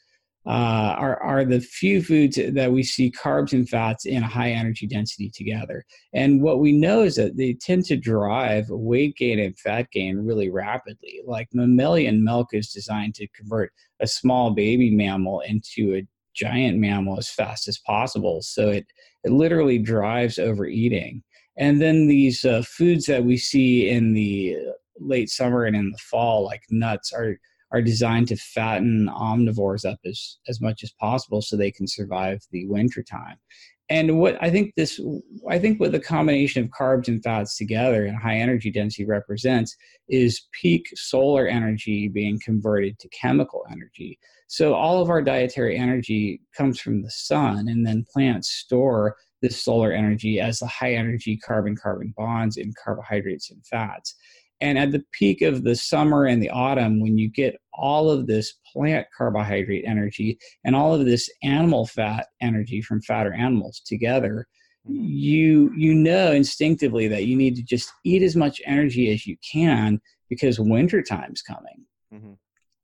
uh, are, are the few foods that we see carbs and fats in a high energy density together. And what we know is that they tend to drive weight gain and fat gain really rapidly. Like mammalian milk is designed to convert a small baby mammal into a giant mammal as fast as possible. So it, it literally drives overeating. And then these uh, foods that we see in the late summer and in the fall, like nuts, are are designed to fatten omnivores up as, as much as possible so they can survive the winter time. And what I think this, I think what the combination of carbs and fats together in high energy density represents is peak solar energy being converted to chemical energy. So all of our dietary energy comes from the sun, and then plants store this solar energy as the high energy carbon carbon bonds in carbohydrates and fats. And at the peak of the summer and the autumn, when you get all of this plant carbohydrate energy and all of this animal fat energy from fatter animals together, you you know instinctively that you need to just eat as much energy as you can because winter time's coming. Mm-hmm.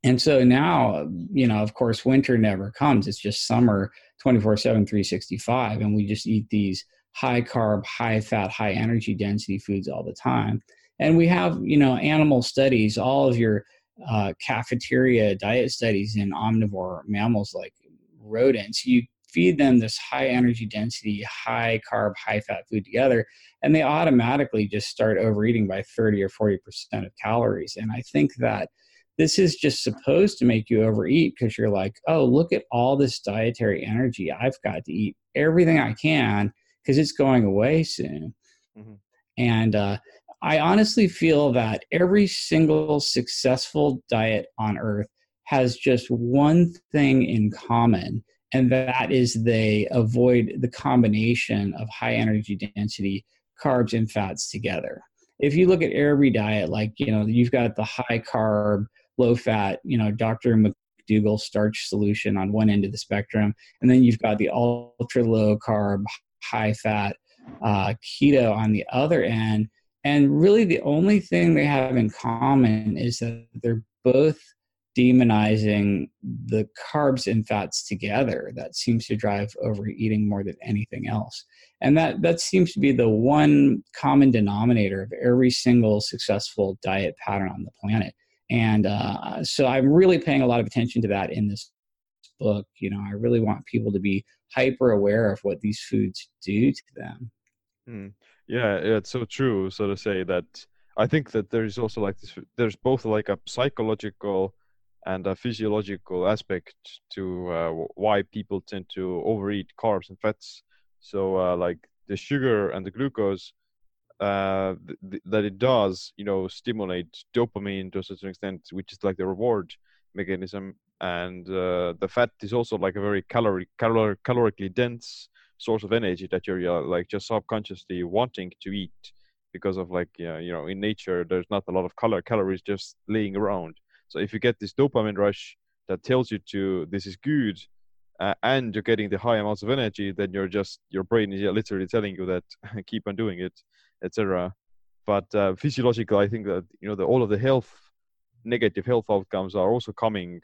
And so now, you know, of course, winter never comes. It's just summer 24 7, 365. And we just eat these high carb, high fat, high energy density foods all the time and we have you know animal studies all of your uh, cafeteria diet studies in omnivore mammals like rodents. You feed them this high energy density high carb high fat food together and they automatically just start overeating by 30 or 40 percent of calories. And i think that this is just supposed to make you overeat because you're like oh look at all this dietary energy i've got to eat. Everything i can because it's going away soon. Mm-hmm. and uh, I honestly feel that every single successful diet on earth has just one thing in common, and that is they avoid the combination of high energy density carbs and fats together. If you look at every diet, like you know, you've got the high carb, low fat, you know, Dr. McDougall starch solution on one end of the spectrum, and then you've got the ultra low carb, high fat uh, keto on the other end. And really, the only thing they have in common is that they're both demonizing the carbs and fats together that seems to drive overeating more than anything else. And that that seems to be the one common denominator of every single successful diet pattern on the planet. And uh, so i'm really paying a lot of attention to that in this book. You know i really want people to be hyper aware of what these foods do to them. Mm. Yeah it's so true so to say that i think that there's also like this there's both like a psychological and a physiological aspect to uh, why people tend to overeat carbs and fats. So, uh, like the sugar and the glucose, uh, th- th- that it does, you know, stimulate dopamine to a certain extent, which is like the reward mechanism. And uh, the fat is also like a very calorie, calor- calorically dense source of energy that you're uh, like just subconsciously wanting to eat because of like, you know, in nature, there's not a lot of color calories just laying around so if you get this dopamine rush that tells you to this is good, uh, and you're getting the high amounts of energy, then you're just your brain is literally telling you that keep on doing it, etc. But uh, physiological, I think that you know the, all of the health negative health outcomes are also coming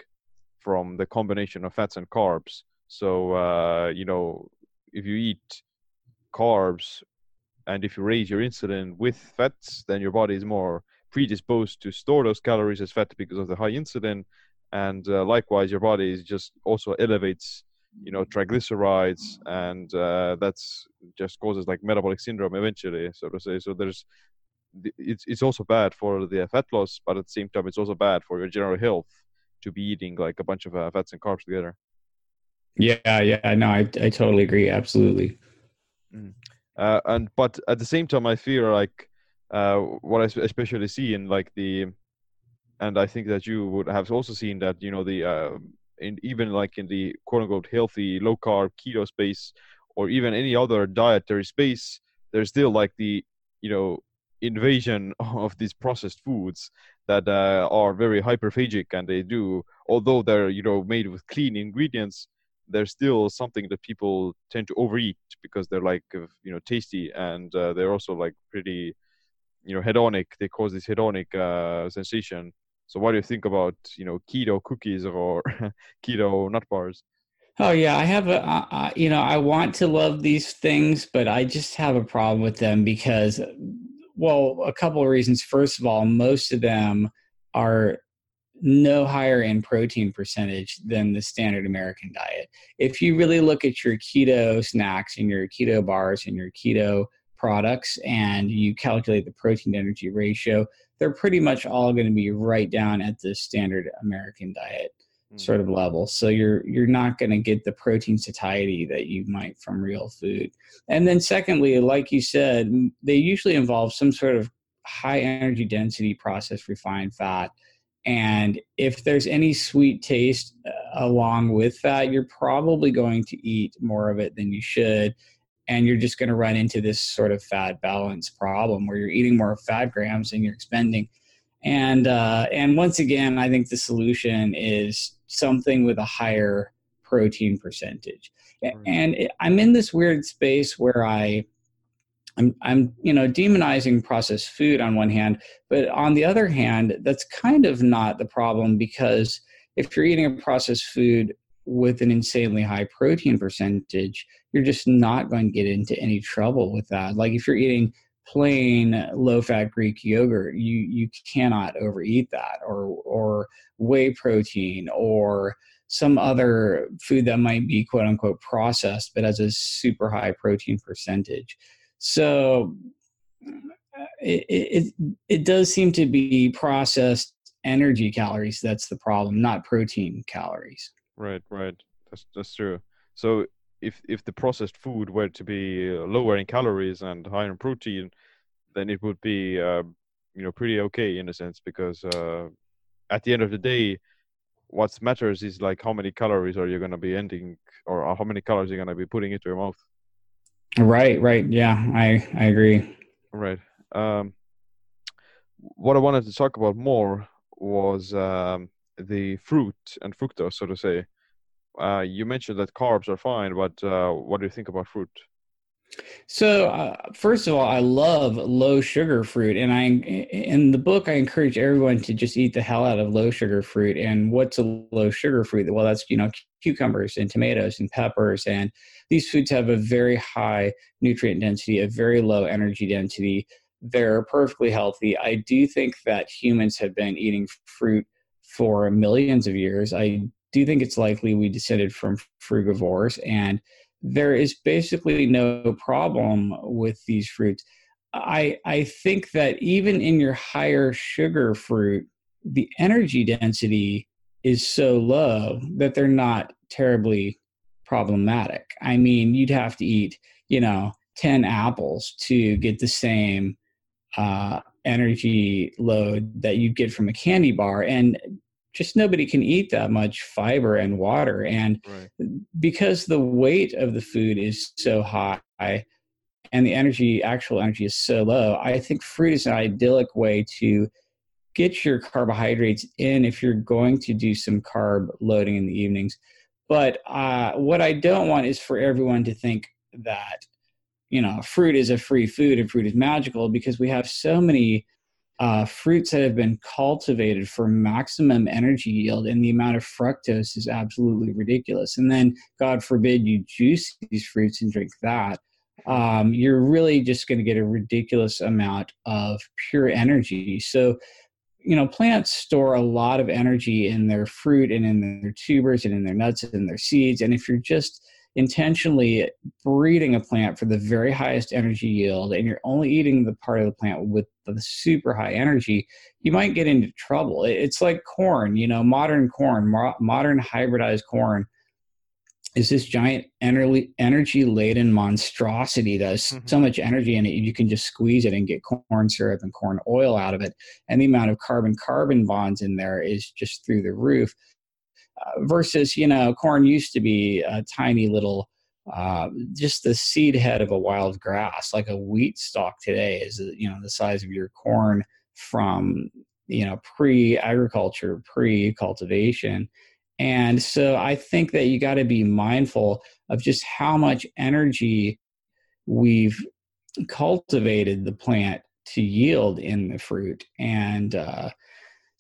from the combination of fats and carbs. So uh, you know if you eat carbs and if you raise your insulin with fats, then your body is more predisposed to store those calories as fat because of the high insulin. And uh, likewise your body is just also elevates you know triglycerides and uh, that's just causes like metabolic syndrome eventually so to say. So there's it's it's also bad for the fat loss but at the same time it's also bad for your general health to be eating like a bunch of uh, fats and carbs together yeah yeah no i, I totally agree absolutely mm. uh, and but at the same time i feel like uh, what I especially see in like the, and I think that you would have also seen that you know the uh, in even like in the quote unquote healthy low carb keto space or even any other dietary space, there's still like the you know invasion of these processed foods that uh, are very hyperphagic and they do although they're you know made with clean ingredients there's still something that people tend to overeat because they're like you know tasty and uh, they're also like pretty you know hedonic. They cause this hedonic uh, sensation. So what do you think about you know keto cookies or keto nut bars? Oh yeah i have a you know i want to love these things but i just have a problem with them because well a couple of reasons. First of all most of them are no higher in protein percentage than the standard American diet. If you really look at your keto snacks and your keto bars and your keto products and you calculate the protein energy ratio, they're pretty much all going to be right down at the standard American diet sort of mm-hmm. level. So you're you're not going to get the protein satiety that you might from real food. And then secondly, like you said, they usually involve some sort of high energy density processed refined fat. And if there's any sweet taste uh, along with that, you're probably going to eat more of it than you should. And you're just going to run into this sort of fat balance problem where you're eating more fat grams and you're expending. And uh, and once again i think the solution is something with a higher protein percentage. And i'm in this weird space where i I'm, I'm you know demonizing processed food on one hand but on the other hand that's kind of not the problem because if you're eating a processed food with an insanely high protein percentage, you're just not going to get into any trouble with that. Like if you're eating plain low fat Greek yogurt, you you cannot overeat that or or whey protein or some other food that might be quote unquote processed but has a super high protein percentage. So it, it it does seem to be processed energy calories that's the problem, not protein calories. Right, right. That's that's true. So if if the processed food were to be lower in calories and higher in protein, then it would be uh, you know pretty okay in a sense because uh, at the end of the day, what matters is like how many calories are you going to be ending or how many calories you're going to be putting into your mouth right right. Yeah i i agree. Right. Um what i wanted to talk about more was um the fruit and fructose so to say. Uh you mentioned that carbs are fine but uh what do you think about fruit so, uh, first of all, I love low sugar fruit, and I in the book I encourage everyone to just eat the hell out of low sugar fruit. And what's a low sugar fruit? Well, that's you know cucumbers and tomatoes and peppers, and these foods have a very high nutrient density, a very low energy density. They're perfectly healthy. I do think that humans have been eating fruit for millions of years. I do think it's likely we descended from frugivores and there is basically no problem with these fruits. I, I think that even in your higher sugar fruit, the energy density is so low that they're not terribly problematic. I mean, you'd have to eat, you know, 10 apples to get the same uh, energy load that you'd get from a candy bar. And just nobody can eat that much fiber and water and right. because the weight of the food is so high and the energy actual energy is so low i think fruit is an idyllic way to get your carbohydrates in if you're going to do some carb loading in the evenings but uh, what i don't want is for everyone to think that you know fruit is a free food and fruit is magical because we have so many uh, fruits that have been cultivated for maximum energy yield and the amount of fructose is absolutely ridiculous. And then god forbid you juice these fruits and drink that um, you're really just going to get a ridiculous amount of pure energy. So you know plants store a lot of energy in their fruit and in their tubers and in their nuts and their seeds. And if you're just intentionally breeding a plant for the very highest energy yield and you're only eating the part of the plant with the super high energy, you might get into trouble. It's like corn, you know, modern corn, modern hybridized corn is this giant energy laden monstrosity that has mm-hmm. so much energy in it you can just squeeze it and get corn syrup and corn oil out of it and the amount of carbon carbon bonds in there is just through the roof versus you know corn used to be a tiny little uh, just the seed head of a wild grass. Like a wheat stalk today is you know the size of your corn from you know pre-agriculture pre-cultivation. And so i think that you got to be mindful of just how much energy we've cultivated the plant to yield in the fruit. And uh,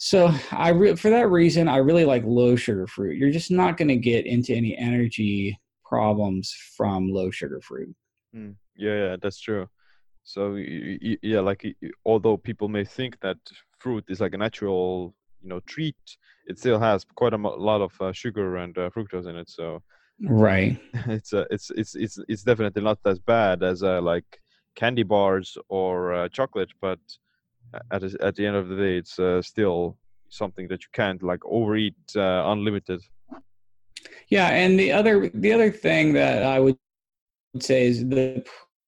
so I re- for that reason, I really like low sugar fruit. You're just not going to get into any energy problems from low sugar fruit. Mm, yeah, yeah, that's true. So yeah, like although people may think that fruit is like a natural, you know, treat, it still has quite a lot of uh, sugar and uh, fructose in it. So right, it's uh, it's it's it's it's definitely not as bad as uh, like candy bars or uh, chocolate, but at at the end of the day, it's uh, still something that you can't like overeat uh, unlimited. Yeah, and the other the other thing that I would say is the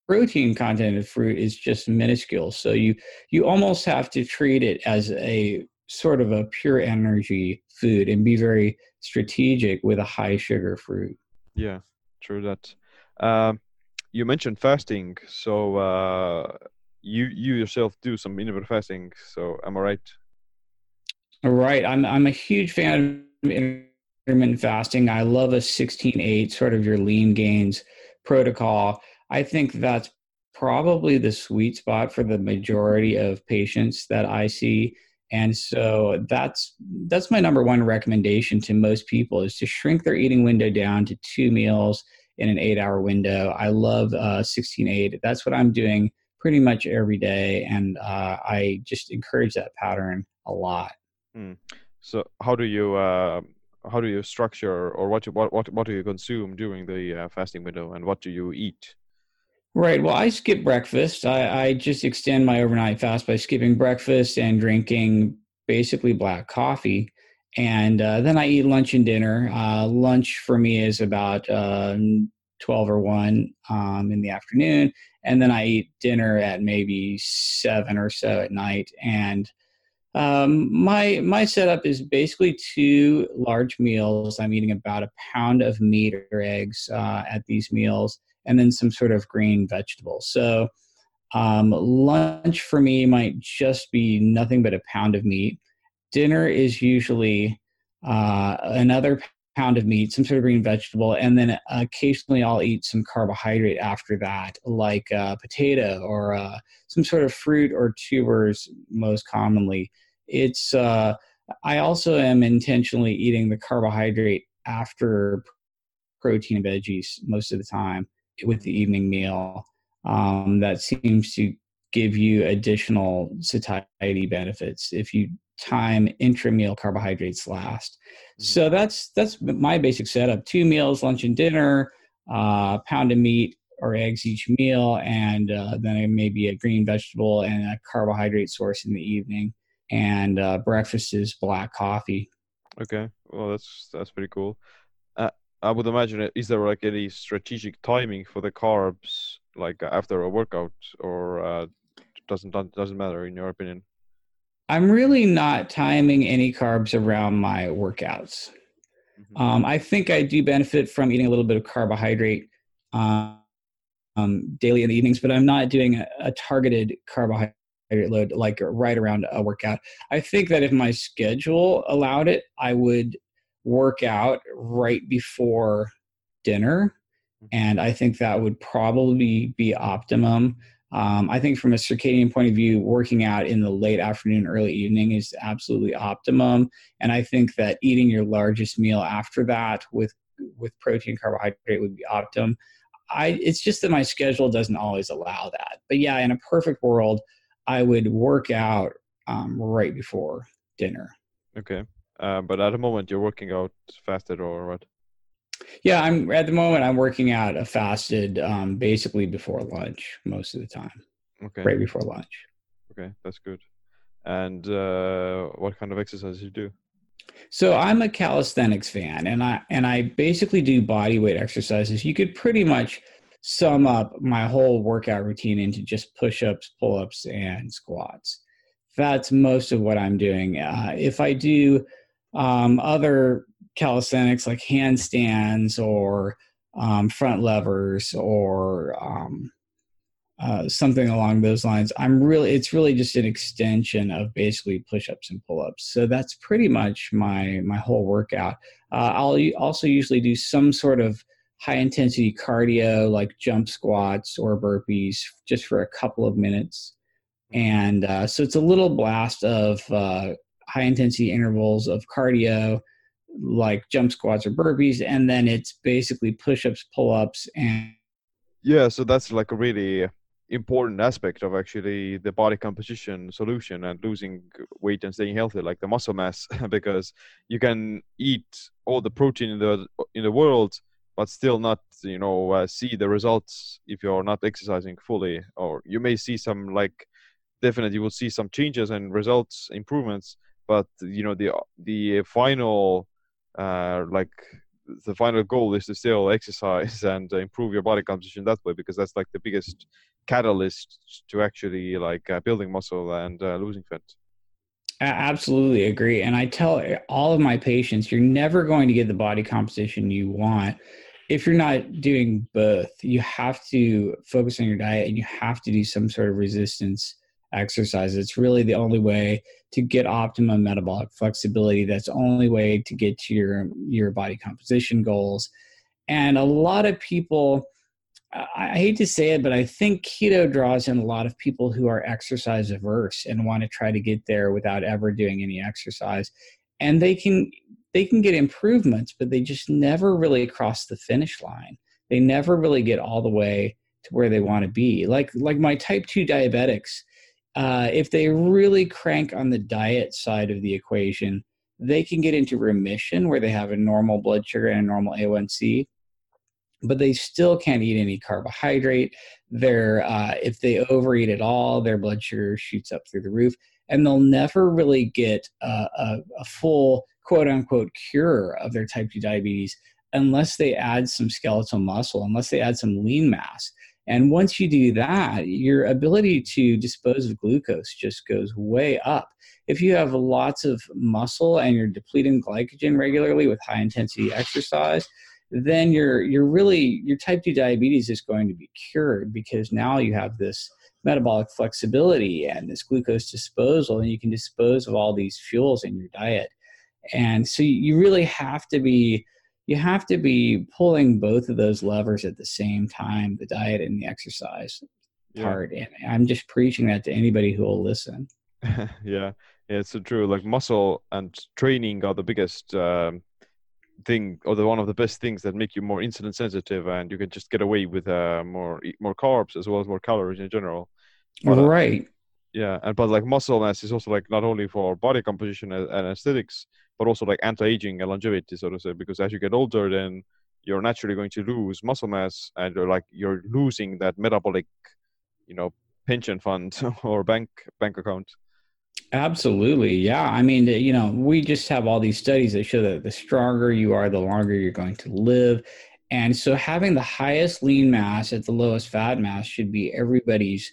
protein content of fruit is just minuscule. So you you almost have to treat it as a sort of a pure energy food and be very strategic with a high sugar fruit. Yeah, true that. Um, you mentioned fasting, so uh, you you yourself do some intermittent fasting. So am I right? Right. I'm I'm a huge fan of intermittent fasting. I love a 16-8, sort of your lean gains protocol. I think that's probably the sweet spot for the majority of patients that I see. And so that's that's my number one recommendation to most people is to shrink their eating window down to two meals in an eight hour window. I love uh, 16-8. That's what I'm doing pretty much every day, and uh, I just encourage that pattern a lot. Mm. So how do you uh, how do you structure or what you, what what what do you consume during the uh, fasting window, and what do you eat? Right. Well, I skip breakfast. I, I just extend my overnight fast by skipping breakfast and drinking basically black coffee. And uh, then I eat lunch and dinner. Uh, lunch for me is about uh, 12 or 1 um, in the afternoon and then i eat dinner at maybe 7 or so at night and Um, my my setup is basically two large meals. I'm eating about a pound of meat or eggs uh, at these meals, and then some sort of green vegetable So um, lunch for me might just be nothing but a pound of meat. Dinner is usually uh, another pound of meat, some sort of green vegetable, and then occasionally I'll eat some carbohydrate after that, like a potato or uh, some sort of fruit or tubers, most commonly. It's uh, I also am intentionally eating the carbohydrate after protein and veggies most of the time with the evening meal. Um, that seems to give you additional satiety benefits if you time intrameal carbohydrates last. Mm-hmm. So that's that's my basic setup: two meals, lunch and dinner, uh, pound of meat or eggs each meal, and uh, then maybe a green vegetable and a carbohydrate source in the evening. And uh, breakfast is black coffee. Okay, well that's that's pretty cool. Uh, I would imagine, is there like any strategic timing for the carbs, like after a workout, or uh, doesn't doesn't matter in your opinion? I'm really not timing any carbs around my workouts. Mm-hmm. Um, I think I do benefit from eating a little bit of carbohydrate um, um, daily in the evenings, but I'm not doing a, a, targeted carbohydrate load like right around a workout. I think that if my schedule allowed it, I would work out right before dinner. Mm-hmm. And I think that would probably be optimum. Um, I think from a circadian point of view, working out in the late afternoon, early evening is absolutely optimum. And I think that eating your largest meal after that with with protein carbohydrate would be optimum. I it's just that my schedule doesn't always allow that. But yeah, in a perfect world, I would work out um, right before dinner. Okay, uh, but at the moment you're working out fasted or what? Yeah, I'm at the moment. I'm working out a fasted, um, basically before lunch most of the time. Okay. Right before lunch. Okay, that's good. And uh, what kind of exercises you do? So I'm a calisthenics fan, and I and I basically do body weight exercises. You could pretty much sum up my whole workout routine into just push-ups, pull-ups, and squats. That's most of what I'm doing. Uh, if I do um, other calisthenics like handstands or um, front levers or um, uh, something along those lines. I'm really, it's really just an extension of basically push-ups and pull-ups. So that's pretty much my my whole workout. Uh, I'll also usually do some sort of high intensity cardio like jump squats or burpees just for a couple of minutes. And uh, so it's a little blast of uh, high intensity intervals of cardio like jump squats or burpees and then it's basically push-ups pull-ups and yeah so that's like a really important aspect of actually the body composition solution and losing weight and staying healthy like the muscle mass because you can eat all the protein in the in the world but still not you know uh, see the results if you're not exercising fully. Or you may see some like definitely you will see some changes and results improvements but you know the the final uh, like the final goal is to still exercise and improve your body composition that way because that's like the biggest catalyst to actually like uh, building muscle and uh, losing fat. I absolutely agree and i tell all of my patients you're never going to get the body composition you want if you're not doing both. You have to focus on your diet and you have to do some sort of resistance exercise. It's really the only way to get optimum metabolic flexibility. That's the only way to get to your your body composition goals. And a lot of people, I hate to say it, but I think keto draws in a lot of people who are exercise averse and want to try to get there without ever doing any exercise. And they can they can get improvements, but they just never really cross the finish line. They never really get all the way to where they want to be. Like like my type 2 diabetics, uh, if they really crank on the diet side of the equation, they can get into remission where they have a normal blood sugar and a normal A1C, but they still can't eat any carbohydrate. Uh, if they overeat at all, their blood sugar shoots up through the roof, and they'll never really get a, a, a full quote unquote cure of their type 2 diabetes unless they add some skeletal muscle, unless they add some lean mass. And once you do that, your ability to dispose of glucose just goes way up. If you have lots of muscle and you're depleting glycogen regularly with high intensity exercise, then you're you're really your type 2 diabetes is going to be cured because now you have this metabolic flexibility and this glucose disposal and you can dispose of all these fuels in your diet and so you really have to be you have to be pulling both of those levers at the same time the diet and the exercise yeah. part and i'm just preaching that to anybody who will listen. Yeah. It's so true like muscle and training are the biggest um, thing or the one of the best things that make you more insulin sensitive and you can just get away with uh, more more carbs as well as more calories in general. But, uh, right yeah and but like muscle mass is also like not only for body composition and, aesthetics but also like anti-aging and longevity so to say because as you get older then you're naturally going to lose muscle mass and you're like you're losing that metabolic you know pension fund or bank bank account Absolutely. Yeah. I mean, you know, we just have all these studies that show that the stronger you are, the longer you're going to live. And so having the highest lean mass at the lowest fat mass should be everybody's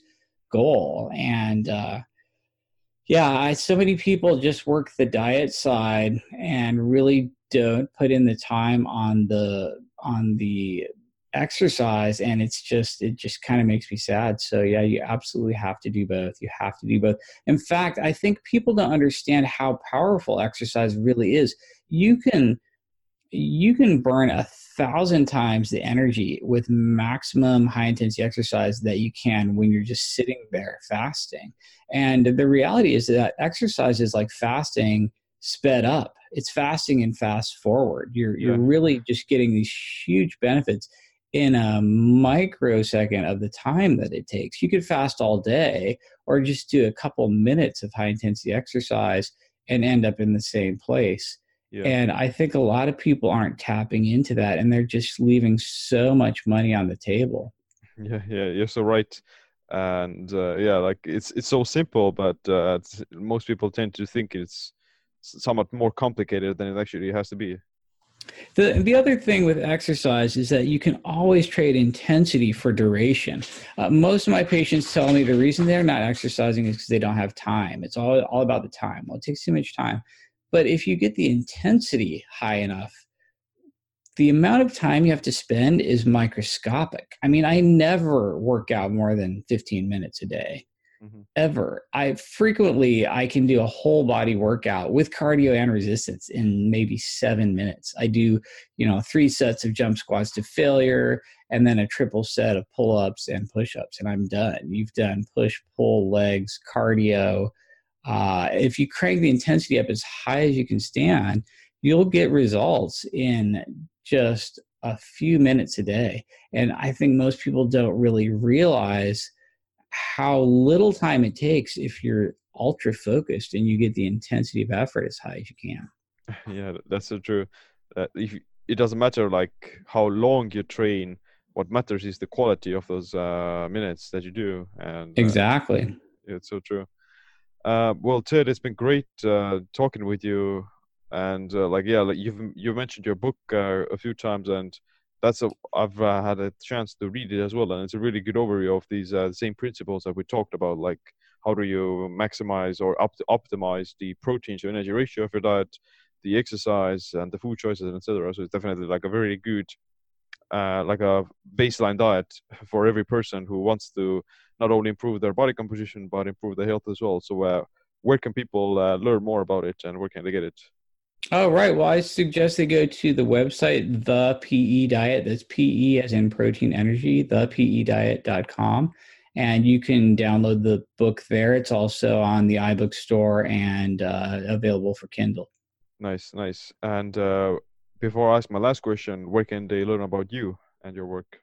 goal. And uh, yeah, I, so many people just work the diet side and really don't put in the time on the on the exercise. And it's just it just kind of makes me sad. So yeah you absolutely have to do both. You have to do both. In fact i think people don't understand how powerful exercise really is. You can you can burn a thousand times the energy with maximum high intensity exercise that you can when you're just sitting there fasting and the reality is that exercise is like fasting sped up it's fasting and fast forward you're you're yeah. really just getting these huge benefits in a microsecond of the time that it takes. You could fast all day or just do a couple minutes of high intensity exercise and end up in the same place. Yeah. And I think a lot of people aren't tapping into that and they're just leaving so much money on the table. Yeah, yeah, you're so right. And uh, yeah, like it's it's so simple, but uh, most people tend to think it's somewhat more complicated than it actually has to be. The, the other thing with exercise is that you can always trade intensity for duration. Uh, most of my patients tell me the reason they're not exercising is because they don't have time. It's all, all about the time. Well, it takes too much time. But if you get the intensity high enough, the amount of time you have to spend is microscopic. I mean, I never work out more than 15 minutes a day mm-hmm. ever. I frequently I can do a whole body workout with cardio and resistance in maybe seven minutes. I do, you know, three sets of jump squats to failure and then a triple set of pull-ups and push-ups and I'm done. You've done push, pull, legs, cardio. Uh, if you crank the intensity up as high as you can stand, you'll get results in just a few minutes a day. And I think most people don't really realize how little time it takes if you're ultra focused and you get the intensity of effort as high as you can. Yeah, that's so true. Uh, if it doesn't matter like how long you train, what matters is the quality of those uh, minutes that you do. And uh, exactly, it's so true. Uh, well, Ted, it's been great uh, talking with you. And uh, like, yeah, like you've you mentioned your book a few times, and that's a I've uh, had a chance to read it as well, and it's a really good overview of these uh, same principles that we talked about, like how do you maximize or opt- optimize the protein to energy ratio of your diet, the exercise, and the food choices, and etc. So it's definitely like a very good, uh, like a baseline diet for every person who wants to not only improve their body composition but improve their health as well. So uh, where can people uh, learn more about it, and where can they get it? Oh, right. Well, I suggest they go to the website, the PE Diet. That's PE as in protein energy, thepediet.com. And you can download the book there. It's also on the iBook store and uh, available for Kindle. Nice, nice. And uh, before I ask my last question, where can they learn about you and your work?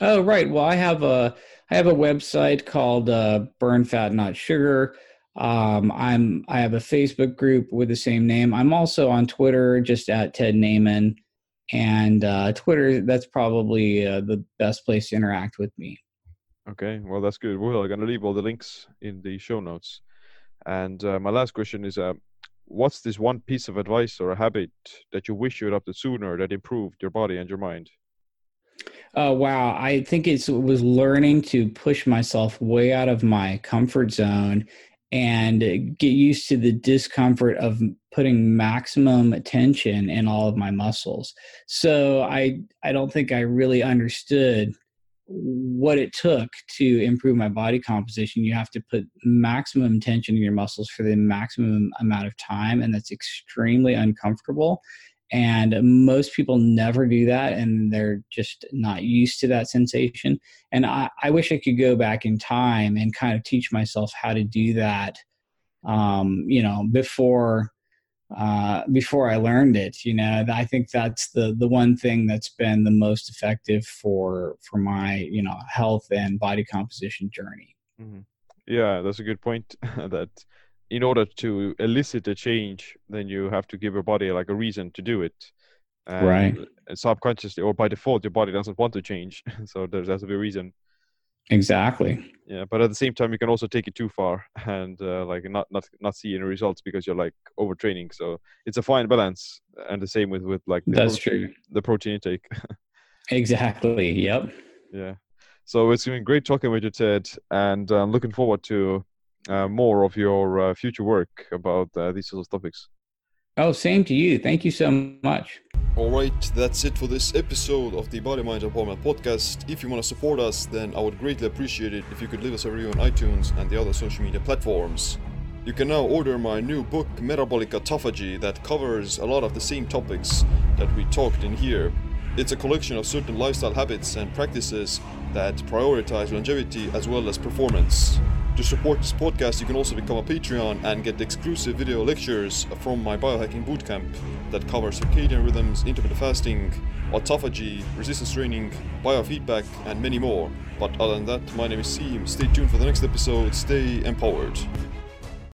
Oh, right. Well, I have a I have a website called uh, Burn Fat Not Sugar. Um, I'm I have a Facebook group with the same name. I'm also on Twitter, just at Ted Naiman, and uh, Twitter. That's probably uh, the best place to interact with me. Okay, well that's good. We're gonna leave all the links in the show notes. And uh, my last question is, uh, what's this one piece of advice or a habit that you wish you adopted sooner that improved your body and your mind? Oh wow, I think it was learning to push myself way out of my comfort zone and get used to the discomfort of putting maximum attention in all of my muscles. So I I don't think I really understood what it took to improve my body composition. You have to put maximum tension in your muscles for the maximum amount of time and that's extremely uncomfortable. And most people never do that and they're just not used to that sensation. And I, I wish I could go back in time and kind of teach myself how to do that, um, you know, before uh, before I learned it. You know, I think that's the the one thing that's been the most effective for for my you know health and body composition journey. Mm-hmm. Yeah, that's a good point. that in order to elicit a change, then you have to give your body like a reason to do it. And right. Subconsciously or by default, your body doesn't want to change, so there has to be a reason. Exactly. Yeah, but at the same time, you can also take it too far and uh, like not not not see any results because you're like overtraining. So it's a fine balance, and the same with with like the that's protein, true. The protein intake. exactly. Yep. Yeah. So it's been great talking with you, Ted, and I'm looking forward to uh, more of your uh, future work about uh, these sorts of topics. Oh, same to you. Thank you so much. Alright, that's it for this episode of the Body Mind Empowerment podcast. If you want to support us, then I would greatly appreciate it if you could leave us a review on iTunes and the other social media platforms. You can now order my new book, Metabolic Autophagy, that covers a lot of the same topics that we talked in here. It's a collection of certain lifestyle habits and practices that prioritize longevity as well as performance. To support this podcast, you can also become a Patreon and get exclusive video lectures from my biohacking bootcamp that covers circadian rhythms, intermittent fasting, autophagy, resistance training, biofeedback, and many more. But other than that, my name is Siim. Stay tuned for the next episode. Stay empowered.